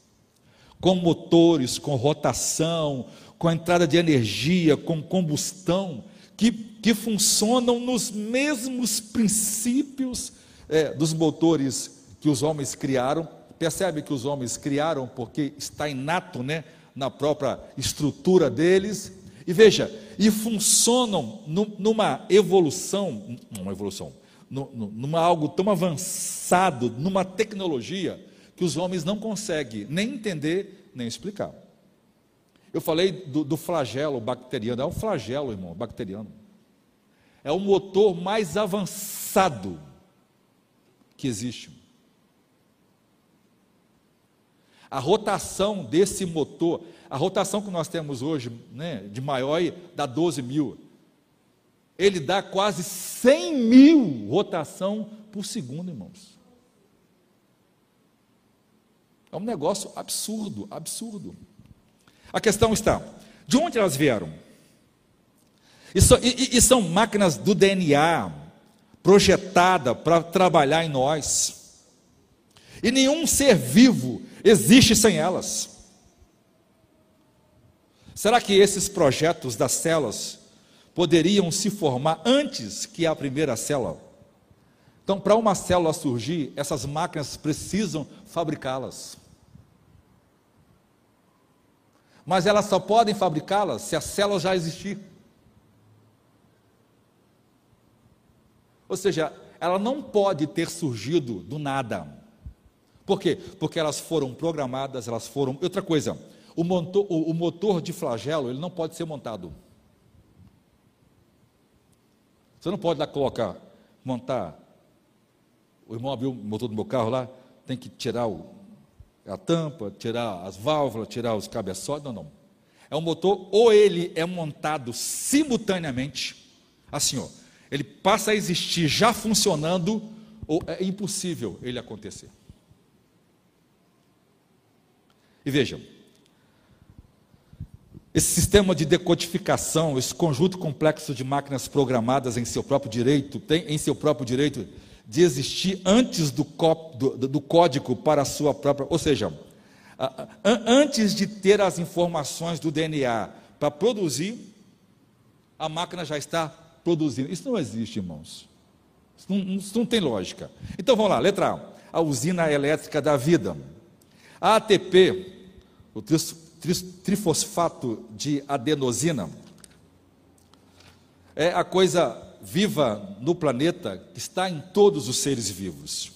com motores, com rotação, com entrada de energia, com combustão, que, que funcionam nos mesmos princípios é, dos motores que os homens criaram. Percebe que os homens criaram porque está inato, né? na própria estrutura deles. E veja, e funcionam numa evolução, uma evolução, numa algo tão avançado, numa tecnologia que os homens não conseguem nem entender nem explicar. Eu falei do, do flagelo bacteriano, é um flagelo, irmão, bacteriano. É o motor mais avançado que existe. a rotação desse motor, a rotação que nós temos hoje, né, de maior, dá 12 mil. Ele dá quase 100 mil rotação por segundo, irmãos. É um negócio absurdo, absurdo. A questão está: de onde elas vieram? E, so, e, e são máquinas do DNA, projetada para trabalhar em nós. E nenhum ser vivo existe sem elas. Será que esses projetos das células poderiam se formar antes que a primeira célula? Então, para uma célula surgir, essas máquinas precisam fabricá-las. Mas elas só podem fabricá-las se a célula já existir. Ou seja, ela não pode ter surgido do nada. Por quê? Porque elas foram programadas, elas foram. Outra coisa, o motor, o, motor de flagelo ele não pode ser montado. Você não pode lá colocar, montar. O irmão abriu o motor do meu carro lá, tem que tirar o, a tampa, tirar as válvulas, tirar os cabeçotes. Não, não. É um motor, ou ele é montado simultaneamente, assim, ó, ele passa a existir já funcionando, ou é impossível ele acontecer. E vejam, esse sistema de decodificação, esse conjunto complexo de máquinas programadas em seu próprio direito, tem em seu próprio direito de existir antes do, do, do código para a sua própria, ou seja, antes de ter as informações do DNA para produzir, a máquina já está produzindo. Isso não existe, irmãos. Isso não, isso não tem lógica. Então vamos lá, letra A. A usina elétrica da vida. A ATP o trifosfato de adenosina, é a coisa viva no planeta está em todos os seres vivos.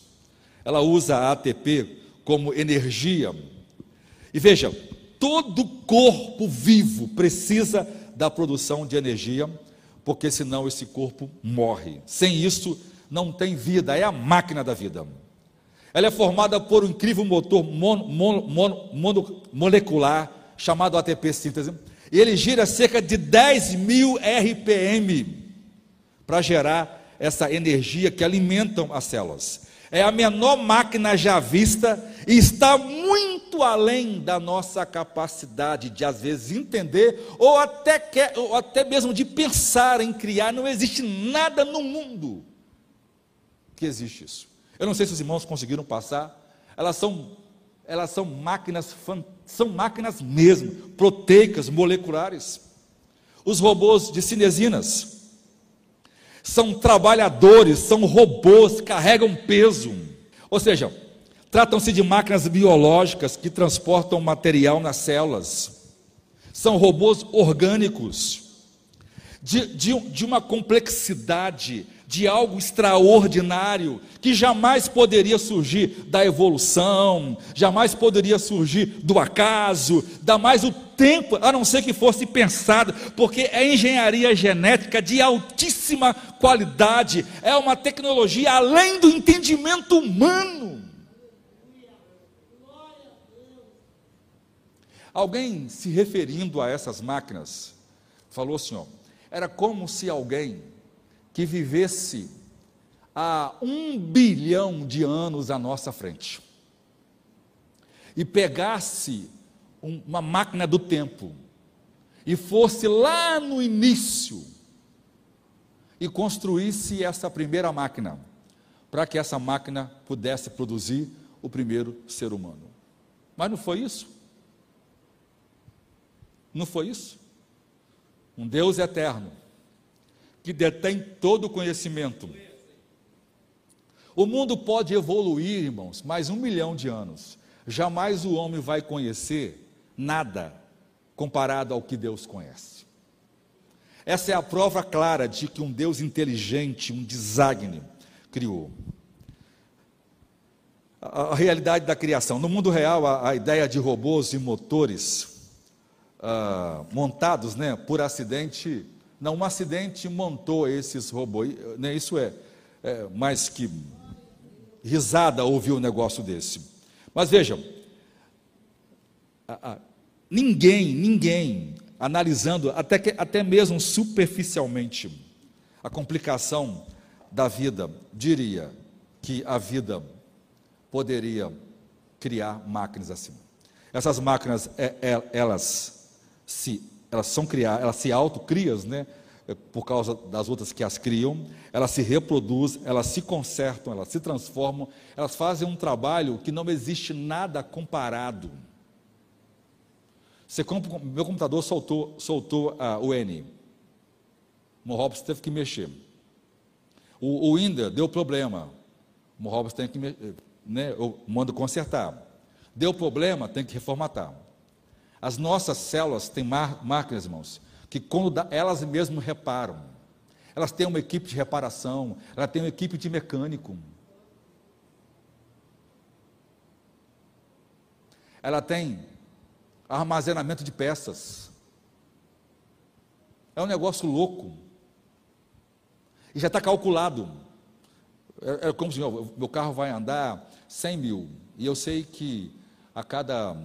Ela usa a ATP como energia. E veja, todo corpo vivo precisa da produção de energia, porque senão esse corpo morre. Sem isso, não tem vida, é a máquina da vida. Ela é formada por um incrível motor molecular chamado ATP síntese. E ele gira cerca de 10 mil RPM para gerar essa energia que alimentam as células. É a menor máquina já vista e está muito além da nossa capacidade de, às vezes, entender ou até, quer, ou até mesmo de pensar em criar. Não existe nada no mundo que existe isso. Eu não sei se os irmãos conseguiram passar. Elas são, elas são máquinas, são máquinas mesmo, proteicas, moleculares. Os robôs de cinesinas são trabalhadores, são robôs, carregam peso. Ou seja, tratam-se de máquinas biológicas que transportam material nas células. São robôs orgânicos, de, de, de uma complexidade de algo extraordinário que jamais poderia surgir da evolução, jamais poderia surgir do acaso, da mais o tempo, a não ser que fosse pensado, porque é engenharia genética de altíssima qualidade, é uma tecnologia além do entendimento humano. Alguém se referindo a essas máquinas falou assim: ó, era como se alguém que vivesse há um bilhão de anos à nossa frente e pegasse uma máquina do tempo e fosse lá no início e construísse essa primeira máquina, para que essa máquina pudesse produzir o primeiro ser humano. Mas não foi isso? Não foi isso? Um Deus eterno que detém todo o conhecimento. O mundo pode evoluir, irmãos, mais um milhão de anos. Jamais o homem vai conhecer nada comparado ao que Deus conhece. Essa é a prova clara de que um Deus inteligente, um design, criou. A, a realidade da criação. No mundo real, a, a ideia de robôs e motores uh, montados né, por acidente não, um acidente montou esses robôs, né, isso é, é mais que risada ouvir um negócio desse. Mas vejam, a, a, ninguém, ninguém, analisando até, que, até mesmo superficialmente a complicação da vida, diria que a vida poderia criar máquinas assim. Essas máquinas, é, é, elas se elas são criadas, elas se autocriam, né? Por causa das outras que as criam, elas se reproduzem, elas se consertam, elas se transformam, elas fazem um trabalho que não existe nada comparado. Você compra, meu computador soltou, soltou uh, o N. O teve que mexer. O, o Inder deu problema. O tem que mexer, né, eu mando consertar. Deu problema, tem que reformatar. As nossas células têm máquinas, irmãos, que quando elas mesmas reparam, elas têm uma equipe de reparação, elas têm uma equipe de mecânico. Ela tem armazenamento de peças. É um negócio louco. E já está calculado. É, é como se meu carro vai andar 100 mil. E eu sei que a cada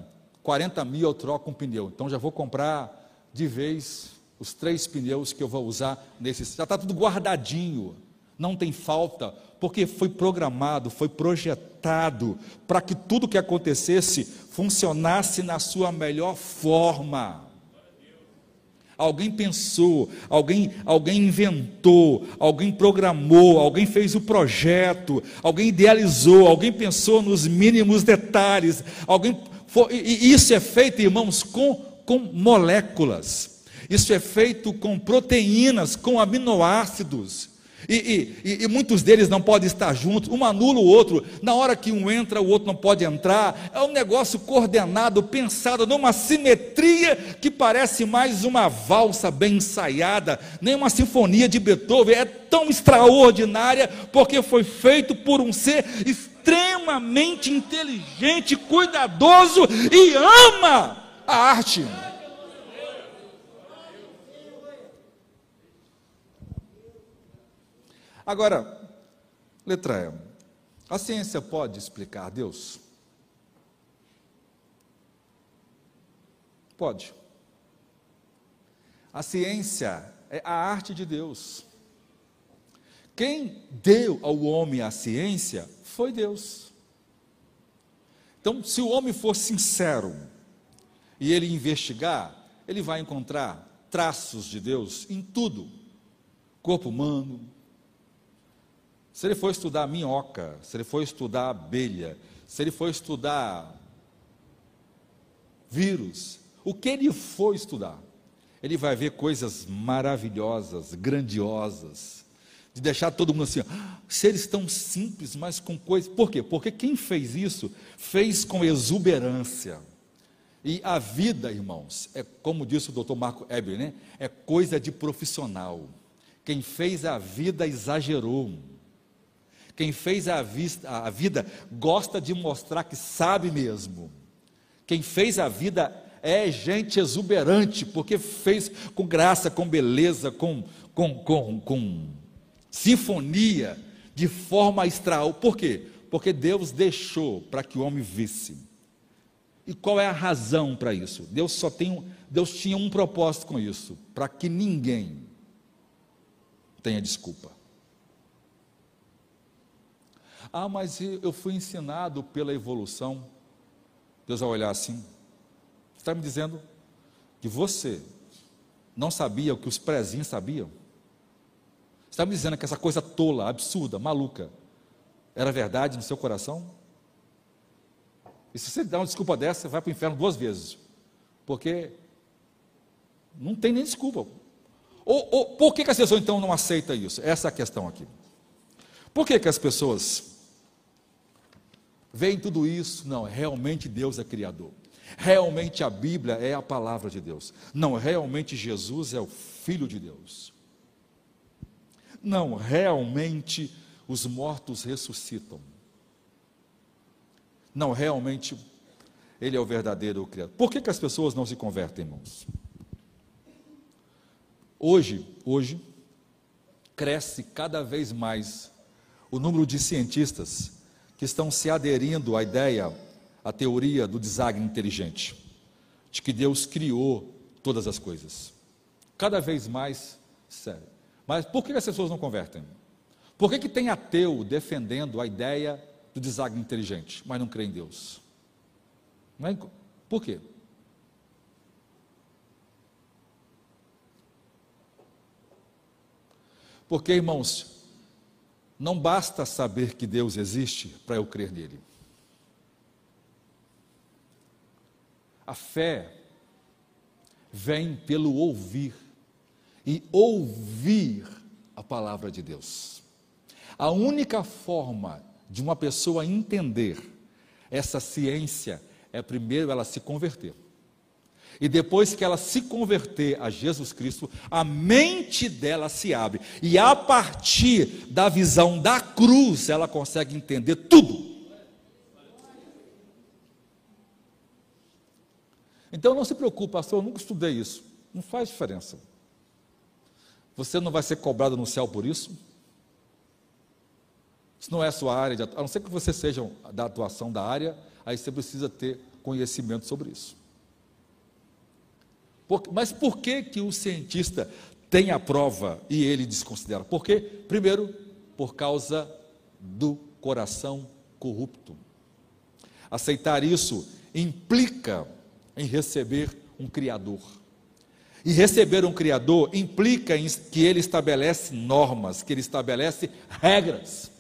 40 mil eu troco um pneu. Então já vou comprar de vez os três pneus que eu vou usar nesse. Já está tudo guardadinho, não tem falta, porque foi programado, foi projetado para que tudo que acontecesse funcionasse na sua melhor forma. Alguém pensou, alguém, alguém inventou, alguém programou, alguém fez o projeto, alguém idealizou, alguém pensou nos mínimos detalhes, alguém e isso é feito, irmãos, com, com moléculas. Isso é feito com proteínas, com aminoácidos. E, e, e, muitos deles não podem estar juntos, um anula o outro, na hora que um entra, o outro não pode entrar. É um negócio coordenado, pensado, numa simetria que parece mais uma valsa bem ensaiada, nem uma sinfonia de Beethoven. É tão extraordinária porque foi feito por um ser extremamente inteligente, cuidadoso e ama a arte. Agora, Letra E. A ciência pode explicar Deus? Pode. A ciência é a arte de Deus. Quem deu ao homem a ciência foi Deus. Então, se o homem for sincero e ele investigar, ele vai encontrar traços de Deus em tudo: corpo humano. Se ele for estudar minhoca, se ele for estudar abelha, se ele for estudar vírus, o que ele for estudar, ele vai ver coisas maravilhosas, grandiosas, de deixar todo mundo assim, ah, seres tão simples, mas com coisas. Por quê? Porque quem fez isso, fez com exuberância. E a vida, irmãos, é como disse o doutor Marco Eber, né? É coisa de profissional. Quem fez a vida exagerou. Quem fez a, vista, a vida gosta de mostrar que sabe mesmo. Quem fez a vida é gente exuberante, porque fez com graça, com beleza, com, com, com, com sinfonia, de forma extraordinária. Por quê? Porque Deus deixou para que o homem visse. E qual é a razão para isso? Deus só tem, Deus tinha um propósito com isso, para que ninguém tenha desculpa. Ah, mas eu fui ensinado pela evolução. Deus vai olhar assim, está me dizendo que você não sabia o que os prezinhos sabiam? Está me dizendo que essa coisa tola, absurda, maluca, era verdade no seu coração? E se você dá uma desculpa dessa, você vai para o inferno duas vezes. Porque não tem nem desculpa. Ou, ou por que, que as pessoas então não aceitam isso? Essa é a questão aqui. Por que, que as pessoas veem tudo isso? Não, realmente Deus é Criador. Realmente a Bíblia é a palavra de Deus. Não, realmente Jesus é o Filho de Deus. Não, realmente os mortos ressuscitam. Não, realmente Ele é o verdadeiro Criador. Por que, que as pessoas não se convertem, irmãos? Hoje, hoje, cresce cada vez mais o número de cientistas que estão se aderindo à ideia a teoria do design inteligente, de que Deus criou todas as coisas. Cada vez mais sério. Mas por que as pessoas não convertem? Por que, que tem ateu defendendo a ideia do design inteligente, mas não crê em Deus? Não é? Por quê? Porque, irmãos, não basta saber que Deus existe para eu crer nele. A fé vem pelo ouvir e ouvir a palavra de Deus. A única forma de uma pessoa entender essa ciência é primeiro ela se converter. E depois que ela se converter a Jesus Cristo, a mente dela se abre. E a partir da visão da cruz, ela consegue entender tudo. Então não se preocupe, pastor, eu nunca estudei isso. Não faz diferença. Você não vai ser cobrado no céu por isso. Se não é a sua área, de, a não ser que você seja da atuação da área, aí você precisa ter conhecimento sobre isso. Por, mas por que, que o cientista tem a prova e ele desconsidera? Porque, primeiro, por causa do coração corrupto. Aceitar isso implica em receber um Criador. E receber um Criador implica que ele estabelece normas, que ele estabelece regras.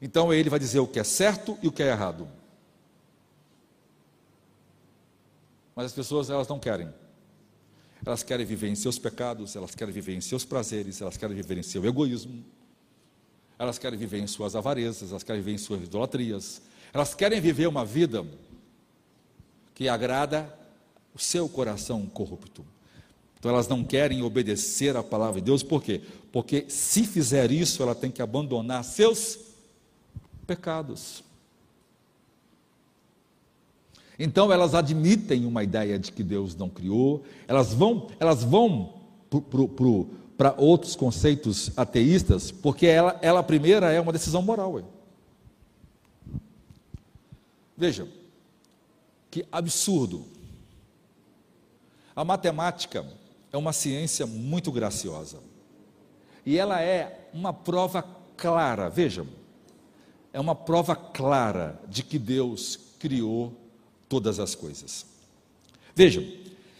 Então ele vai dizer o que é certo e o que é errado. Mas as pessoas elas não querem. Elas querem viver em seus pecados, elas querem viver em seus prazeres, elas querem viver em seu egoísmo. Elas querem viver em suas avarezas, elas querem viver em suas idolatrias. Elas querem viver uma vida que agrada o seu coração corrupto. Então elas não querem obedecer à palavra de Deus, por quê? Porque se fizer isso, ela tem que abandonar seus pecados. Então elas admitem uma ideia de que Deus não criou, elas vão, elas vão para outros conceitos ateístas, porque ela, ela primeira é uma decisão moral. Veja, que absurdo. A matemática é uma ciência muito graciosa. E ela é uma prova clara, vejam, é uma prova clara de que Deus criou todas as coisas. Vejam,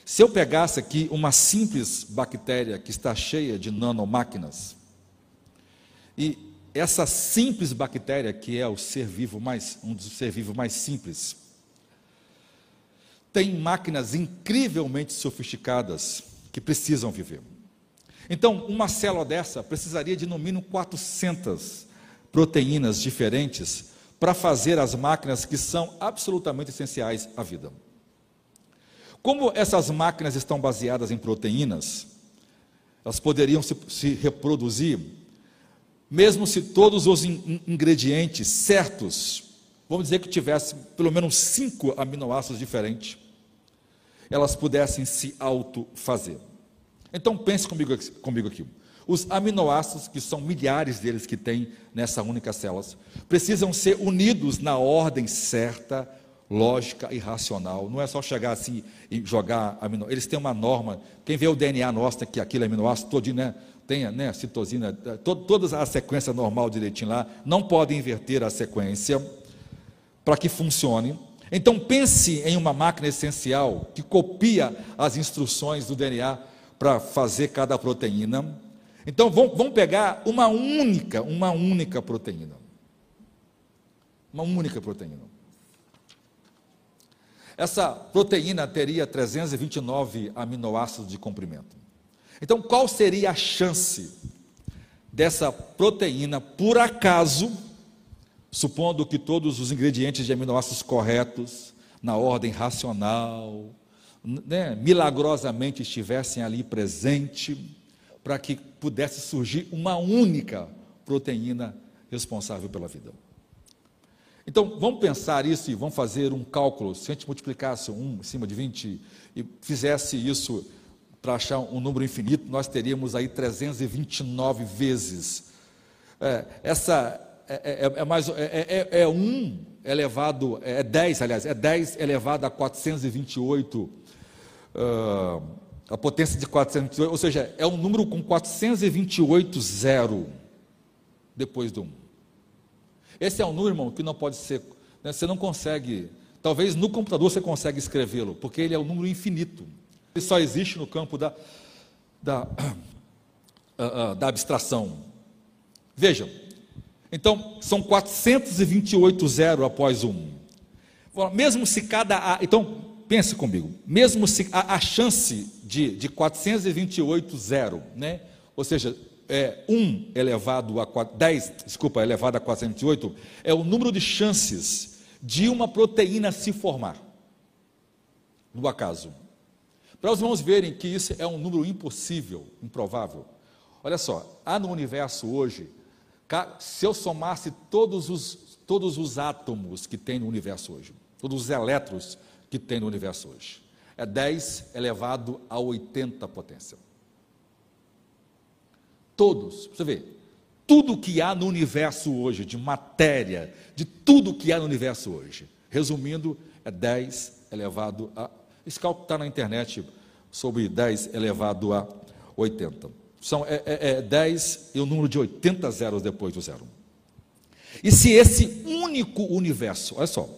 se eu pegasse aqui uma simples bactéria que está cheia de nanomáquinas, e essa simples bactéria, que é o ser vivo mais, um dos ser vivos mais simples, tem máquinas incrivelmente sofisticadas que precisam viver. Então, uma célula dessa precisaria de no mínimo 400 proteínas diferentes para fazer as máquinas que são absolutamente essenciais à vida. Como essas máquinas estão baseadas em proteínas, elas poderiam se, se reproduzir, mesmo se todos os in, ingredientes certos, vamos dizer que tivesse pelo menos cinco aminoácidos diferentes, elas pudessem se autofazer. Então pense comigo, comigo aqui. Os aminoácidos, que são milhares deles que tem nessa única célula, precisam ser unidos na ordem certa, lógica e racional. Não é só chegar assim e jogar aminoácidos. Eles têm uma norma. Quem vê o DNA nosso, que aquilo é aminoácido todinho, né? Tem né, citosina, to, todas a sequência normal direitinho lá, não podem inverter a sequência para que funcione. Então pense em uma máquina essencial que copia as instruções do DNA para fazer cada proteína. Então vamos, pegar uma única, uma única proteína. Uma única proteína. Essa proteína teria 329 aminoácidos de comprimento. Então, qual seria a chance dessa proteína, por acaso, supondo que todos os ingredientes de aminoácidos corretos, na ordem racional, né, milagrosamente estivessem ali presente, para que pudesse surgir uma única proteína responsável pela vida. Então, vamos pensar isso e vamos fazer um cálculo. Se a gente multiplicasse 1 em cima de 20 e fizesse isso para achar um número infinito, nós teríamos aí 329 vezes. É, essa é, é, é mais é, é, é 1 elevado, é 10, aliás, é 10 elevado a 428 uh, a potência de 428, ou seja, é um número com 428 zero depois do 1. Esse é um número, irmão, que não pode ser, né, você não consegue, talvez no computador você consegue escrevê-lo, porque ele é um número infinito. Ele só existe no campo da, da, uh, <clears throat> uh, da abstração. Vejam, então são 428 zero após 1. Mesmo se cada. Então, pense comigo, mesmo se a, a chance de, de 428 zero, né? ou seja, é, 1 elevado a 4, 10, desculpa, elevado a 428, é o número de chances de uma proteína se formar, no acaso. Para os irmãos verem que isso é um número impossível, improvável. Olha só, há no universo hoje, se eu somasse todos os, todos os átomos que tem no universo hoje, todos os elétrons que tem no universo hoje. É 10 elevado a 80 potência. Todos, você vê, tudo que há no universo hoje, de matéria, de tudo que há no universo hoje, resumindo, é 10 elevado a. Esse cálculo está na internet sobre 10 elevado a 80. São, é, é, é 10 e o número de 80 zeros depois do zero. E se esse único universo, olha só,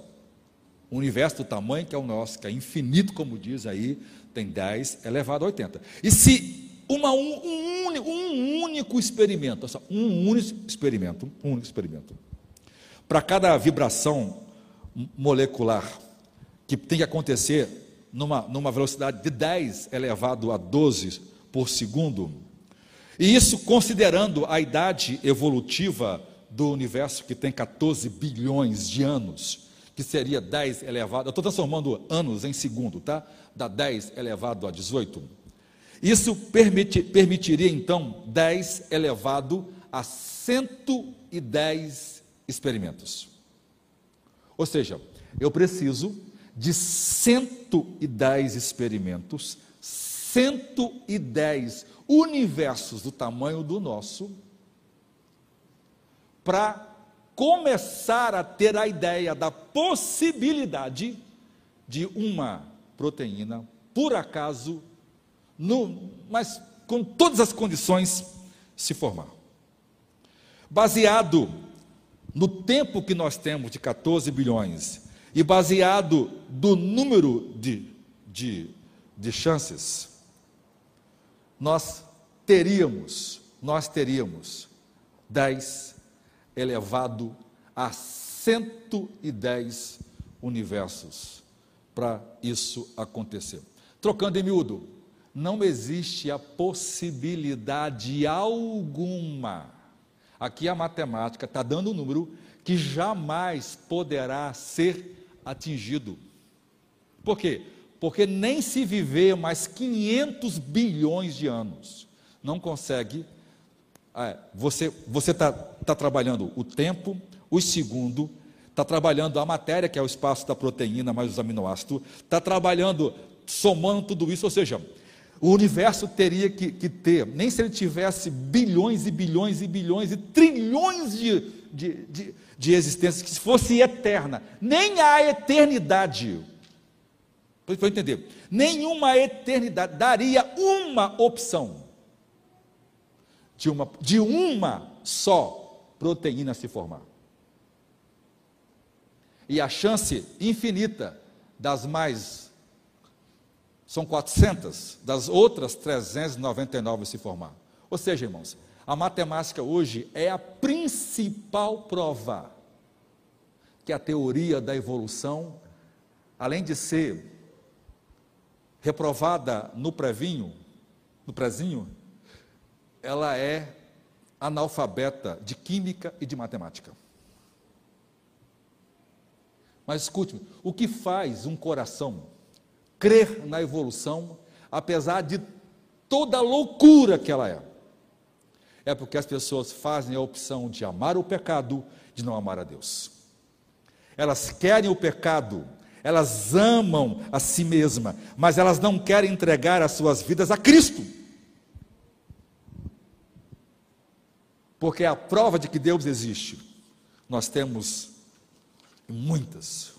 um universo do tamanho que é o nosso, que é infinito, como diz aí, tem 10 elevado a 80. E se uma, um, um, um único experimento, um único experimento, um único experimento, para cada vibração molecular que tem que acontecer numa, numa velocidade de 10 elevado a 12 por segundo, e isso considerando a idade evolutiva do universo, que tem 14 bilhões de anos, que seria 10 elevado, eu estou transformando anos em segundo, tá? Da 10 elevado a 18. Isso permiti, permitiria então 10 elevado a 110 experimentos. Ou seja, eu preciso de 110 experimentos 110 universos do tamanho do nosso para começar a ter a ideia da possibilidade de uma proteína, por acaso, no, mas com todas as condições, se formar. Baseado no tempo que nós temos de 14 bilhões e baseado do número de, de, de chances, nós teríamos, nós teríamos 10 elevado a 110 universos para isso acontecer. Trocando em miúdo, não existe a possibilidade alguma. Aqui a matemática está dando um número que jamais poderá ser atingido. Por quê? Porque nem se viver mais 500 bilhões de anos não consegue ah, você está tá trabalhando o tempo, o segundo, está trabalhando a matéria, que é o espaço da proteína mais os aminoácidos, está trabalhando, somando tudo isso, ou seja, o universo teria que, que, ter, nem se ele tivesse bilhões e bilhões e bilhões e trilhões de, de, de, de existências, que fosse eterna, nem a eternidade, para entender, nenhuma eternidade. Daria uma opção de uma, de uma só proteína se formar. E a chance infinita das mais, são 400, das outras 399 se formar. Ou seja, irmãos, a matemática hoje é a principal prova que a teoria da evolução, além de ser reprovada no previnho, no prezinho, ela é analfabeta de química e de matemática. Mas escute, o que faz um coração crer na evolução, apesar de toda a loucura que ela é? É porque as pessoas fazem a opção de amar o pecado, de não amar a Deus. Elas querem o pecado, elas amam a si mesma, mas elas não querem entregar as suas vidas a Cristo. Porque é a prova de que Deus existe, nós temos muitas.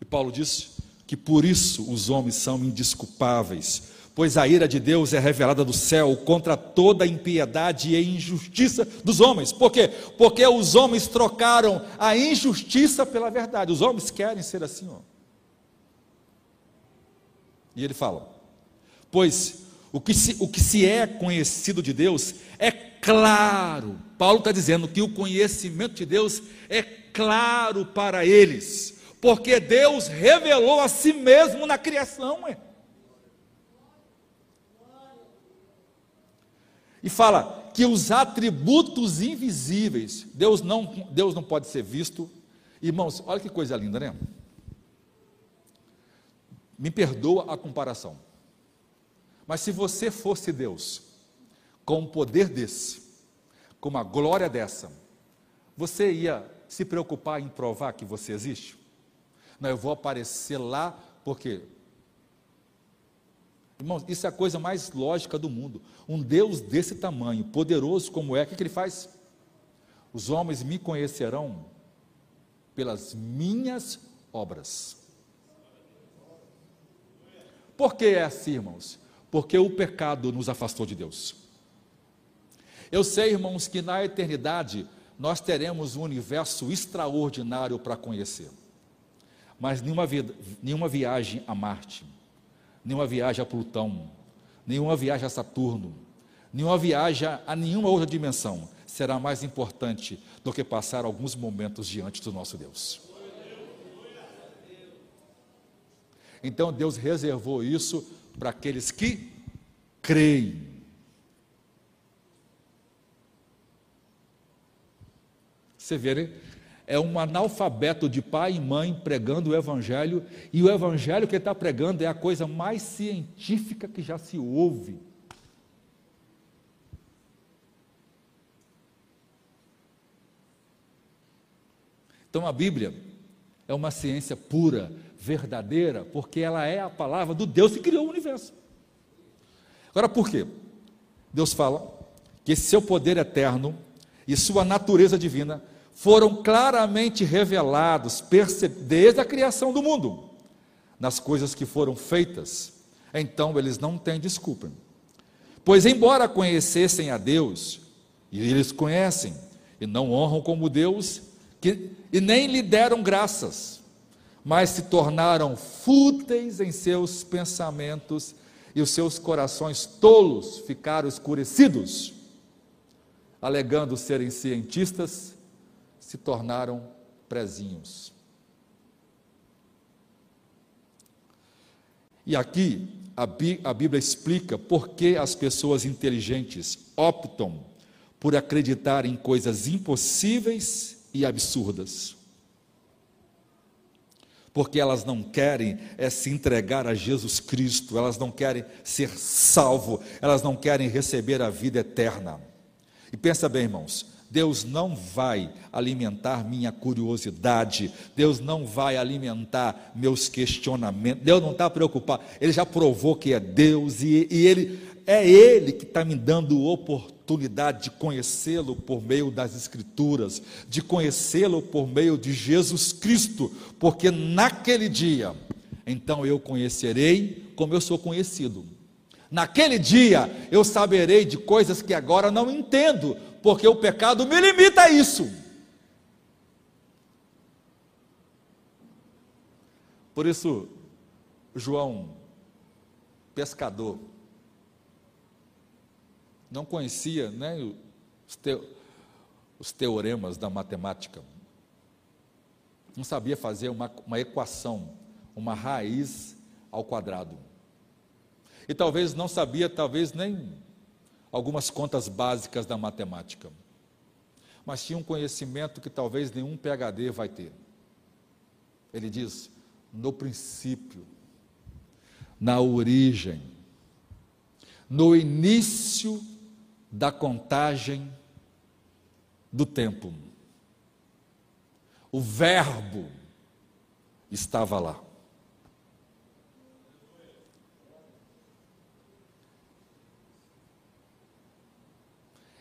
E Paulo diz que por isso os homens são indisculpáveis, pois a ira de Deus é revelada do céu contra toda impiedade e injustiça dos homens. Por quê? Porque os homens trocaram a injustiça pela verdade. Os homens querem ser assim, ó. E ele fala: Pois o que se, o que se é conhecido de Deus é claro. Paulo está dizendo que o conhecimento de Deus é claro para eles, porque Deus revelou a si mesmo na criação. Ué. E fala que os atributos invisíveis, Deus não, Deus não pode ser visto. Irmãos, olha que coisa linda, né? Me perdoa a comparação. Mas se você fosse Deus, com um poder desse, com uma glória dessa, você ia se preocupar em provar que você existe? Não, eu vou aparecer lá porque. Irmãos, isso é a coisa mais lógica do mundo. Um Deus desse tamanho, poderoso como é, o que, que ele faz? Os homens me conhecerão pelas minhas obras. Por que é assim, irmãos? Porque o pecado nos afastou de Deus. Eu sei, irmãos, que na eternidade nós teremos um universo extraordinário para conhecer. Mas nenhuma, vida, nenhuma viagem a Marte, nenhuma viagem a Plutão, nenhuma viagem a Saturno, nenhuma viagem a nenhuma outra dimensão será mais importante do que passar alguns momentos diante do nosso Deus. Então Deus reservou isso para aqueles que creem. Você vê, né? É um analfabeto de pai e mãe pregando o Evangelho, e o Evangelho que ele está pregando é a coisa mais científica que já se ouve. Então a Bíblia é uma ciência pura, verdadeira, porque ela é a palavra do Deus que criou o universo. Agora, por quê? Deus fala que seu poder eterno e sua natureza divina foram claramente revelados desde a criação do mundo, nas coisas que foram feitas. Então eles não têm desculpa. Pois, embora conhecessem a Deus, e eles conhecem, e não honram como Deus, que, e nem lhe deram graças, mas se tornaram fúteis em seus pensamentos, e os seus corações tolos ficaram escurecidos, alegando serem cientistas, se tornaram prezinhos. E aqui a, Bíblia explica por que as pessoas inteligentes optam por acreditar em coisas impossíveis e absurdas. Porque elas não querem é se entregar a Jesus Cristo, elas não querem ser salvo, elas não querem receber a vida eterna. E pensa bem, irmãos, Deus não vai alimentar minha curiosidade, Deus não vai alimentar meus questionamentos, Deus não está preocupado, Ele já provou que é Deus e, e Ele é Ele que está me dando oportunidade de conhecê-lo por meio das Escrituras, de conhecê-lo por meio de Jesus Cristo, porque naquele dia, então eu conhecerei como eu sou conhecido. Naquele dia eu saberei de coisas que agora não entendo, porque o pecado me limita a isso. Por isso, João, pescador, não conhecia né, os, os teoremas da matemática, não sabia fazer uma, uma equação, uma raiz ao quadrado. E talvez não sabia, talvez nem algumas contas básicas da matemática. Mas tinha um conhecimento que talvez nenhum PhD vai ter. Ele diz: no princípio, na origem, no início da contagem do tempo. O Verbo estava lá.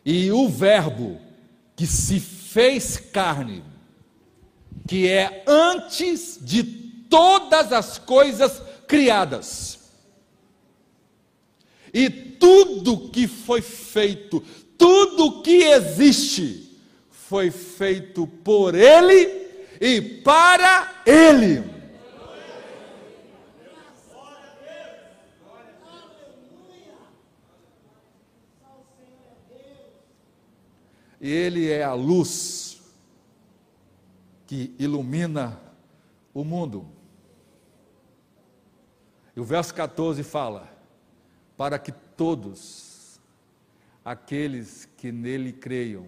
E o Verbo que se fez carne, que é antes de todas as coisas criadas. E tudo que foi feito, tudo que existe, foi feito por Ele e para Ele. Ele é a luz que ilumina o mundo. E o verso 14 fala: para que todos aqueles que nele creiam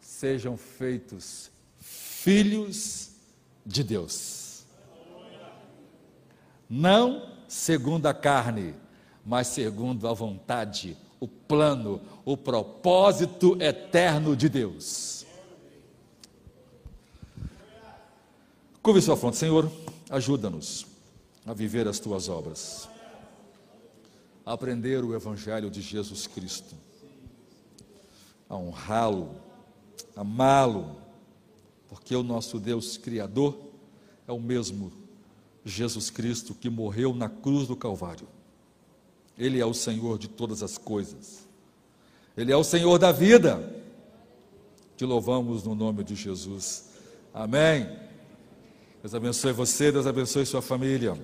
sejam feitos filhos de Deus. Não segundo a carne, mas segundo a vontade, o plano, o propósito eterno de Deus. Curve sua fronte, Senhor, ajuda-nos a viver as tuas obras aprender o Evangelho de Jesus Cristo, a honrá-lo, amá-lo, porque o nosso Deus Criador é o mesmo Jesus Cristo que morreu na cruz do Calvário. Ele é o Senhor de todas as coisas, Ele é o Senhor da vida. Te louvamos no nome de Jesus. Amém. Deus abençoe você, Deus abençoe sua família.